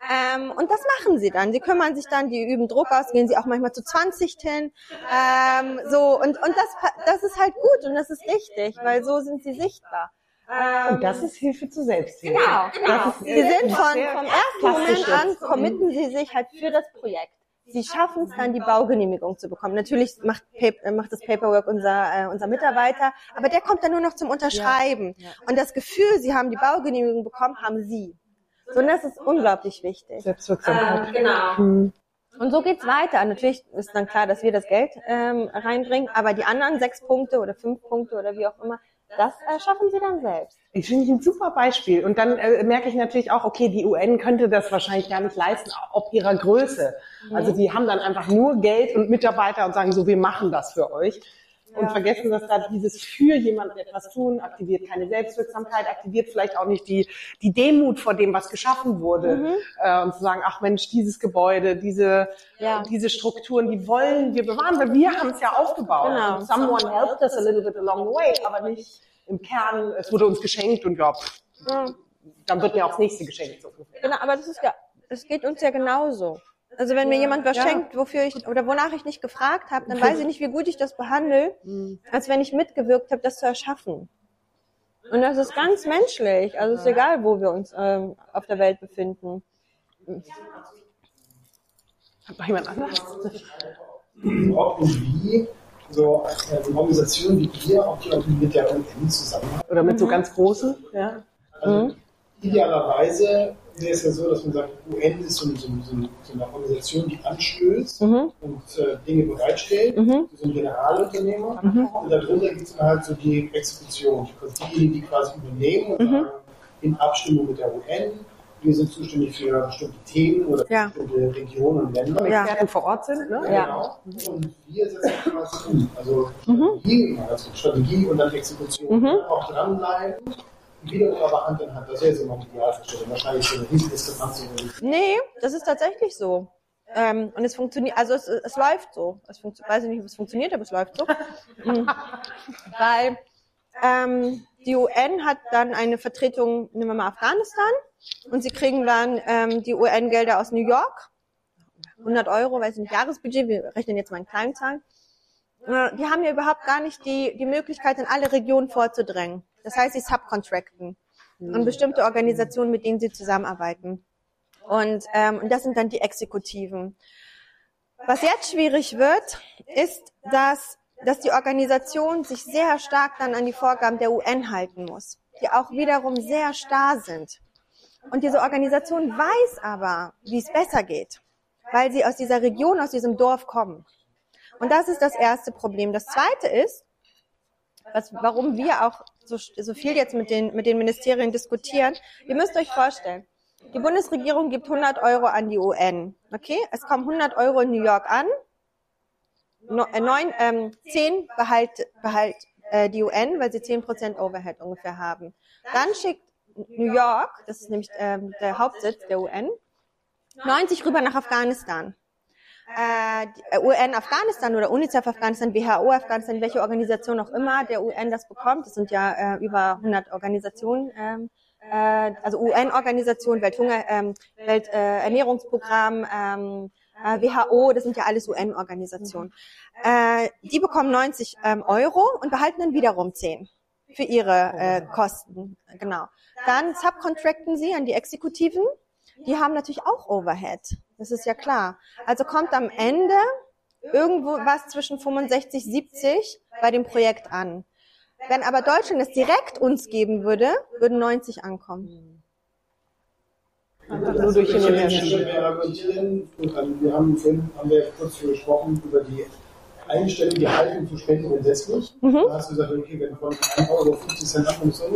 [SPEAKER 2] Ähm, und das machen sie dann. Sie kümmern sich dann, die üben Druck aus, gehen sie auch manchmal zu 20 hin. Ähm, so, und, und das, das ist halt gut und das ist richtig, weil so sind sie sichtbar.
[SPEAKER 1] Ähm, und das ist Hilfe zur Selbsthilfe.
[SPEAKER 2] Genau, genau. Sie sind von, vom ersten Moment an, committen sie sich halt für das Projekt. Sie schaffen es dann, die Baugenehmigung zu bekommen. Natürlich macht, macht das Paperwork unser, äh, unser Mitarbeiter, aber der kommt dann nur noch zum Unterschreiben. Und das Gefühl, sie haben die Baugenehmigung bekommen, haben sie. So, und das ist unglaublich wichtig.
[SPEAKER 1] Selbstwirksamkeit.
[SPEAKER 2] Ähm, genau. Mhm. Und so geht's weiter. Natürlich ist dann klar, dass wir das Geld ähm, reinbringen, aber die anderen sechs Punkte oder fünf Punkte oder wie auch immer, das äh, schaffen sie dann selbst.
[SPEAKER 1] Ich finde ein super Beispiel. Und dann äh, merke ich natürlich auch, okay, die UN könnte das wahrscheinlich gar nicht leisten, ob ihrer Größe. Mhm. Also die haben dann einfach nur Geld und Mitarbeiter und sagen so, wir machen das für euch und ja. vergessen, dass da dieses für jemanden etwas tun aktiviert keine Selbstwirksamkeit, aktiviert vielleicht auch nicht die, die Demut vor dem, was geschaffen wurde. Mhm. Äh, und zu sagen, ach Mensch, dieses Gebäude, diese, ja. diese Strukturen, die wollen wir bewahren, weil wir haben es ja aufgebaut. Genau. Someone helped us a little bit along the way, aber nicht im Kern, es wurde uns geschenkt und ja, mhm. dann wird mir auch das nächste geschenkt. So.
[SPEAKER 2] Genau, aber das ist ja, es geht uns ja genauso. Also wenn mir jemand was ja. schenkt, wofür ich oder wonach ich nicht gefragt habe, dann weiß ich nicht, wie gut ich das behandle, mhm. als wenn ich mitgewirkt habe, das zu erschaffen. Und das ist ganz menschlich. Also es ist egal, wo wir uns ähm, auf der Welt befinden.
[SPEAKER 1] Hat noch jemand anderes?
[SPEAKER 3] Ob und wie so eine Organisation wie ihr auch mit der UN zusammenarbeitet.
[SPEAKER 1] Oder mit so mhm. ganz großen, ja.
[SPEAKER 3] Also mhm. Idealerweise wäre es ja so, dass man sagt, UN ist so, so, so, eine Organisation, die anstößt mhm. und äh, Dinge bereitstellt, mhm. so ein Generalunternehmer. Mhm. Und darunter gibt es dann halt so die Exekution, also diejenigen, die quasi übernehmen und mhm. sagen, in Abstimmung mit der UN, wir sind zuständig für bestimmte Themen oder ja. bestimmte Regionen und Länder.
[SPEAKER 1] Ja. Die vor Ort sind, ne?
[SPEAKER 3] Ja. Genau. Und wir setzen quasi um. Also Strategie, also Strategie und dann Exekution. Mhm. Auch dranbleiben wiederum aber Hand in Hand. Das wäre so meine Idealvorstellung. Wahrscheinlich so eine Riesendiskrepanz.
[SPEAKER 2] Nee, das ist tatsächlich so. Ähm, und es funktioniert, also es, es läuft so. Es weiß ich nicht, ob es funktioniert, aber es läuft so. mhm. Weil ähm, die UN hat dann eine Vertretung, nehmen wir mal Afghanistan, und sie kriegen dann ähm, die UN-Gelder aus New York. 100 Euro, weiß ich nicht, Jahresbudget, wir rechnen jetzt mal in kleinen Zahlen. Die haben ja überhaupt gar nicht die, die Möglichkeit, in alle Regionen vorzudrängen. Das heißt, sie subcontracten an bestimmte Organisationen, mit denen sie zusammenarbeiten. Und, ähm, und das sind dann die Exekutiven. Was jetzt schwierig wird, ist, dass, dass die Organisation sich sehr stark dann an die Vorgaben der UN halten muss, die auch wiederum sehr starr sind. Und diese Organisation weiß aber, wie es besser geht, weil sie aus dieser Region, aus diesem Dorf kommen. Und das ist das erste Problem. Das zweite ist, was, warum wir auch so, so viel jetzt mit den, mit den Ministerien diskutieren. Ihr müsst euch vorstellen, die Bundesregierung gibt 100 Euro an die UN. Okay, es kommen 100 Euro in New York an. Äh, neun, ähm, 10 behalt, behalt äh, die UN, weil sie 10% Overhead ungefähr haben. Dann schickt New York, das ist nämlich ähm, der Hauptsitz der UN, 90 rüber nach Afghanistan äh, UN Afghanistan oder UNICEF Afghanistan, WHO Afghanistan, welche Organisation auch immer der UN das bekommt, das sind ja äh, über 100 Organisationen, ähm, äh, also UN-Organisation, Welthunger, ähm, Welternährungsprogramm, ähm, äh, WHO, das sind ja alles UN-Organisationen. Äh, die bekommen 90 ähm, Euro und behalten dann wiederum 10 für ihre äh, Kosten. Genau. Dann subcontracten sie an die Exekutiven die haben natürlich auch Overhead. Das ist ja klar. Also kommt am Ende irgendwo was zwischen 65, 70 bei dem Projekt an. Wenn aber Deutschland es direkt uns geben würde, würden 90 ankommen.
[SPEAKER 1] Einfach nur durch hin und her.
[SPEAKER 3] Wir dann, haben vorhin haben wir kurz gesprochen über die Einstellung, die Haltung zu Spenden grundsätzlich.
[SPEAKER 2] Mhm.
[SPEAKER 3] Da hast du gesagt, okay, wenn von 1 Euro 50 Cent abkommt, ist ja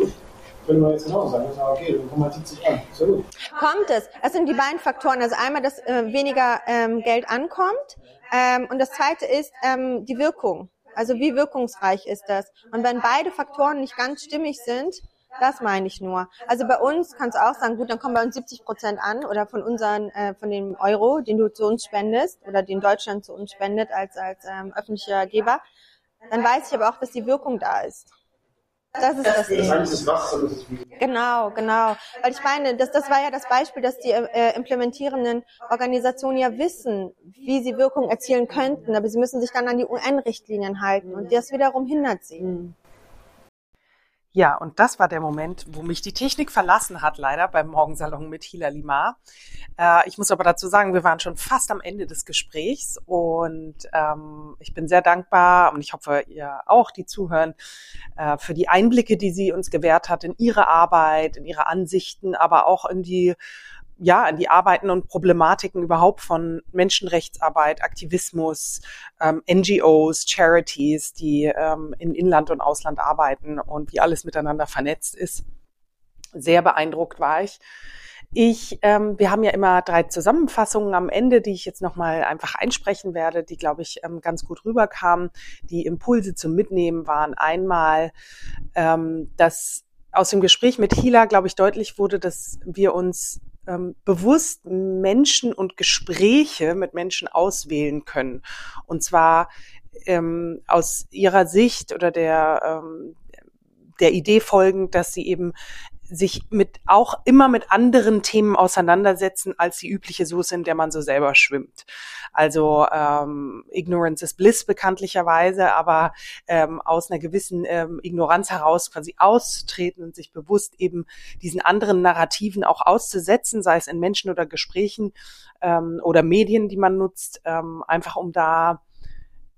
[SPEAKER 3] Könnte man jetzt genau sagen, ja, okay, dann kommen halt 70 an. Ja gut.
[SPEAKER 2] Kommt es? Das sind die beiden Faktoren. Also einmal, dass äh, weniger ähm, Geld ankommt ähm, und das zweite ist ähm, die Wirkung. Also wie wirkungsreich ist das? Und wenn beide Faktoren nicht ganz stimmig sind, das meine ich nur. Also bei uns kannst du auch sagen, gut, dann kommen bei uns 70 Prozent an oder von unseren, äh, von dem Euro, den du zu uns spendest oder den Deutschland zu uns spendet als als ähm, öffentlicher Geber. Dann weiß ich aber auch, dass die Wirkung da ist. Das ist das Ding.
[SPEAKER 3] was, ist wie.
[SPEAKER 2] Genau, genau. Weil ich meine, das, das war ja das Beispiel, dass die äh, implementierenden Organisationen ja wissen, wie sie Wirkung erzielen könnten, aber sie müssen sich dann an die UN-Richtlinien halten und das wiederum hindert sie.
[SPEAKER 1] Ja, und das war der Moment, wo mich die Technik verlassen hat, leider beim Morgensalon mit Hila Limar. Äh, ich muss aber dazu sagen, wir waren schon fast am Ende des Gesprächs und ähm, ich bin sehr dankbar und ich hoffe, ihr auch, die zuhören, äh, für die Einblicke, die sie uns gewährt hat in ihre Arbeit, in ihre Ansichten, aber auch in die ja, in die Arbeiten und Problematiken überhaupt von Menschenrechtsarbeit, Aktivismus, ähm, NGOs, Charities, die ähm, in Inland und Ausland arbeiten und wie alles miteinander vernetzt ist. Sehr beeindruckt war ich. Ich, ähm, wir haben ja immer drei Zusammenfassungen am Ende, die ich jetzt nochmal einfach einsprechen werde, die, glaube ich, ähm, ganz gut rüberkamen. Die Impulse zum Mitnehmen waren einmal, ähm, dass aus dem Gespräch mit Hila, glaube ich, deutlich wurde, dass wir uns ähm, bewusst Menschen und Gespräche mit Menschen auswählen können. Und zwar ähm, aus ihrer Sicht oder der, ähm, der Idee folgend, dass sie eben sich mit auch immer mit anderen Themen auseinandersetzen als die übliche Soße, in der man so selber schwimmt. Also ähm, Ignorance is Bliss bekanntlicherweise, aber ähm, aus einer gewissen ähm, Ignoranz heraus quasi auszutreten und sich bewusst eben diesen anderen Narrativen auch auszusetzen, sei es in Menschen oder Gesprächen ähm, oder Medien, die man nutzt, ähm, einfach um da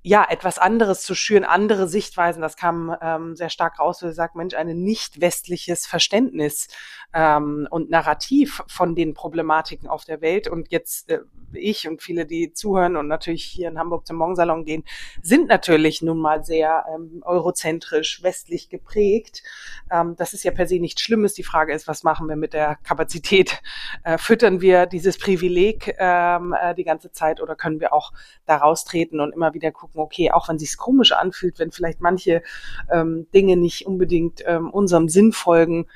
[SPEAKER 1] ja, etwas anderes zu schüren, andere Sichtweisen. Das kam ähm, sehr stark raus, wo sagt, Mensch, ein nicht westliches Verständnis ähm, und Narrativ von den Problematiken auf der Welt. Und jetzt äh, ich und viele, die zuhören und natürlich hier in Hamburg zum Morgensalon gehen, sind natürlich nun mal sehr ähm, eurozentrisch, westlich geprägt. Ähm, das ist ja per se nichts Schlimmes. Die Frage ist, was machen wir mit der Kapazität? Äh, füttern wir dieses Privileg ähm, äh, die ganze Zeit oder können wir auch da raustreten und immer wieder gucken, okay, auch wenn sich's komisch anfühlt, wenn vielleicht manche ähm, Dinge nicht unbedingt ähm, unserem Sinn folgen,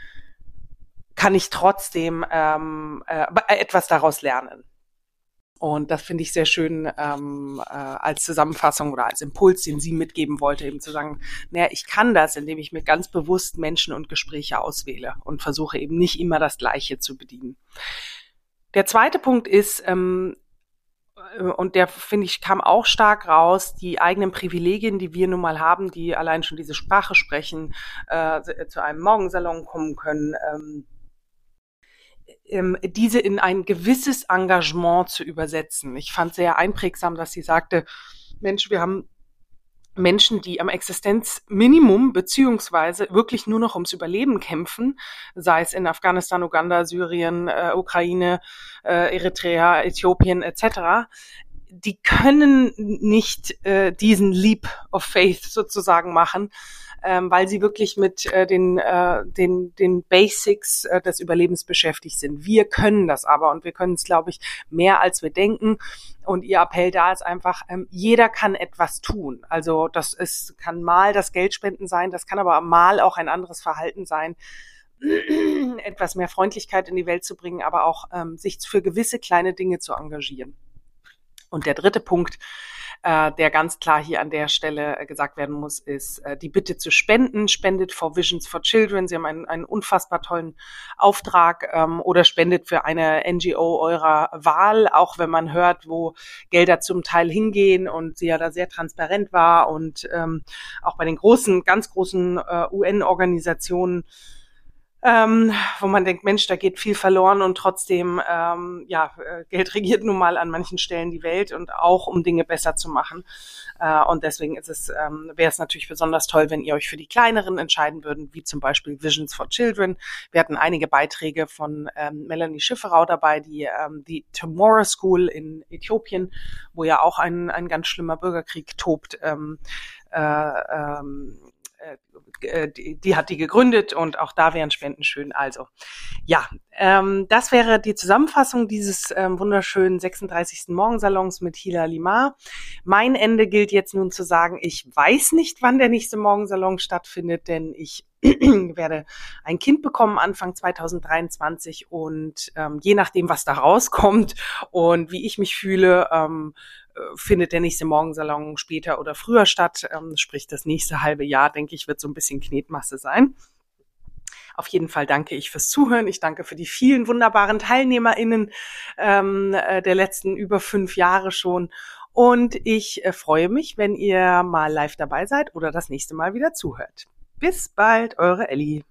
[SPEAKER 1] kann ich trotzdem ähm, äh, etwas daraus lernen. Und das finde ich sehr schön ähm, äh, als Zusammenfassung oder als Impuls, den sie mitgeben wollte, eben zu sagen, naja, ich kann das, indem ich mir ganz bewusst Menschen und Gespräche auswähle und versuche eben nicht immer das Gleiche zu bedienen. Der zweite Punkt ist, ähm, und der, finde ich, kam auch stark raus, die eigenen Privilegien, die wir nun mal haben, die allein schon diese Sprache sprechen, äh, zu einem Morgensalon kommen können, ähm, ähm, diese in ein gewisses Engagement zu übersetzen. Ich fand sehr einprägsam, dass sie sagte, Mensch, wir haben Menschen, die am Existenzminimum beziehungsweise wirklich nur noch ums Überleben kämpfen, sei es in Afghanistan, Uganda, Syrien, äh, Ukraine, äh, Eritrea, Äthiopien etc., die können nicht äh, diesen Leap of Faith sozusagen machen, ähm, weil sie wirklich mit äh, den, äh, den, den Basics äh, des Überlebens beschäftigt sind. Wir können das aber und wir können es, glaube ich, mehr als wir denken. Und ihr Appell da ist einfach, ähm, jeder kann etwas tun. Also das ist, kann mal das Geldspenden sein, das kann aber mal auch ein anderes Verhalten sein etwas mehr Freundlichkeit in die Welt zu bringen, aber auch ähm, sich für gewisse kleine Dinge zu engagieren. Und der dritte Punkt, äh, der ganz klar hier an der Stelle äh, gesagt werden muss, ist äh, die Bitte zu spenden. Spendet for Visions for Children. Sie haben einen, einen unfassbar tollen Auftrag ähm, oder spendet für eine NGO eurer Wahl, auch wenn man hört, wo Gelder zum Teil hingehen und sie ja da sehr transparent war und ähm, auch bei den großen, ganz großen äh, UN-Organisationen ähm, wo man denkt, Mensch, da geht viel verloren und trotzdem, ähm, ja, äh, Geld regiert nun mal an manchen Stellen die Welt und auch um Dinge besser zu machen. Äh, und deswegen ist es, ähm, wäre es natürlich besonders toll, wenn ihr euch für die kleineren entscheiden würden, wie zum Beispiel Visions for Children. Wir hatten einige Beiträge von ähm, Melanie Schifferau dabei, die ähm, die Tomorrow School in Äthiopien, wo ja auch ein, ein ganz schlimmer Bürgerkrieg tobt. Ähm, äh, ähm, äh, die, die hat die gegründet und auch da wären Spenden schön. Also ja, ähm, das wäre die Zusammenfassung dieses ähm, wunderschönen 36. Morgensalons mit Hila Limar. Mein Ende gilt jetzt nun zu sagen, ich weiß nicht, wann der nächste Morgensalon stattfindet, denn ich werde ein Kind bekommen Anfang 2023 und ähm, je nachdem, was da rauskommt und wie ich mich fühle, ähm, findet der nächste Morgensalon später oder früher statt. Ähm, sprich, das nächste halbe Jahr, denke ich, wird so ein bisschen Knetmasse sein. Auf jeden Fall danke ich fürs Zuhören. Ich danke für die vielen wunderbaren TeilnehmerInnen ähm, äh, der letzten über fünf Jahre schon. Und ich äh, freue mich, wenn ihr mal live dabei seid oder das nächste Mal wieder zuhört. Bis bald, eure Ellie.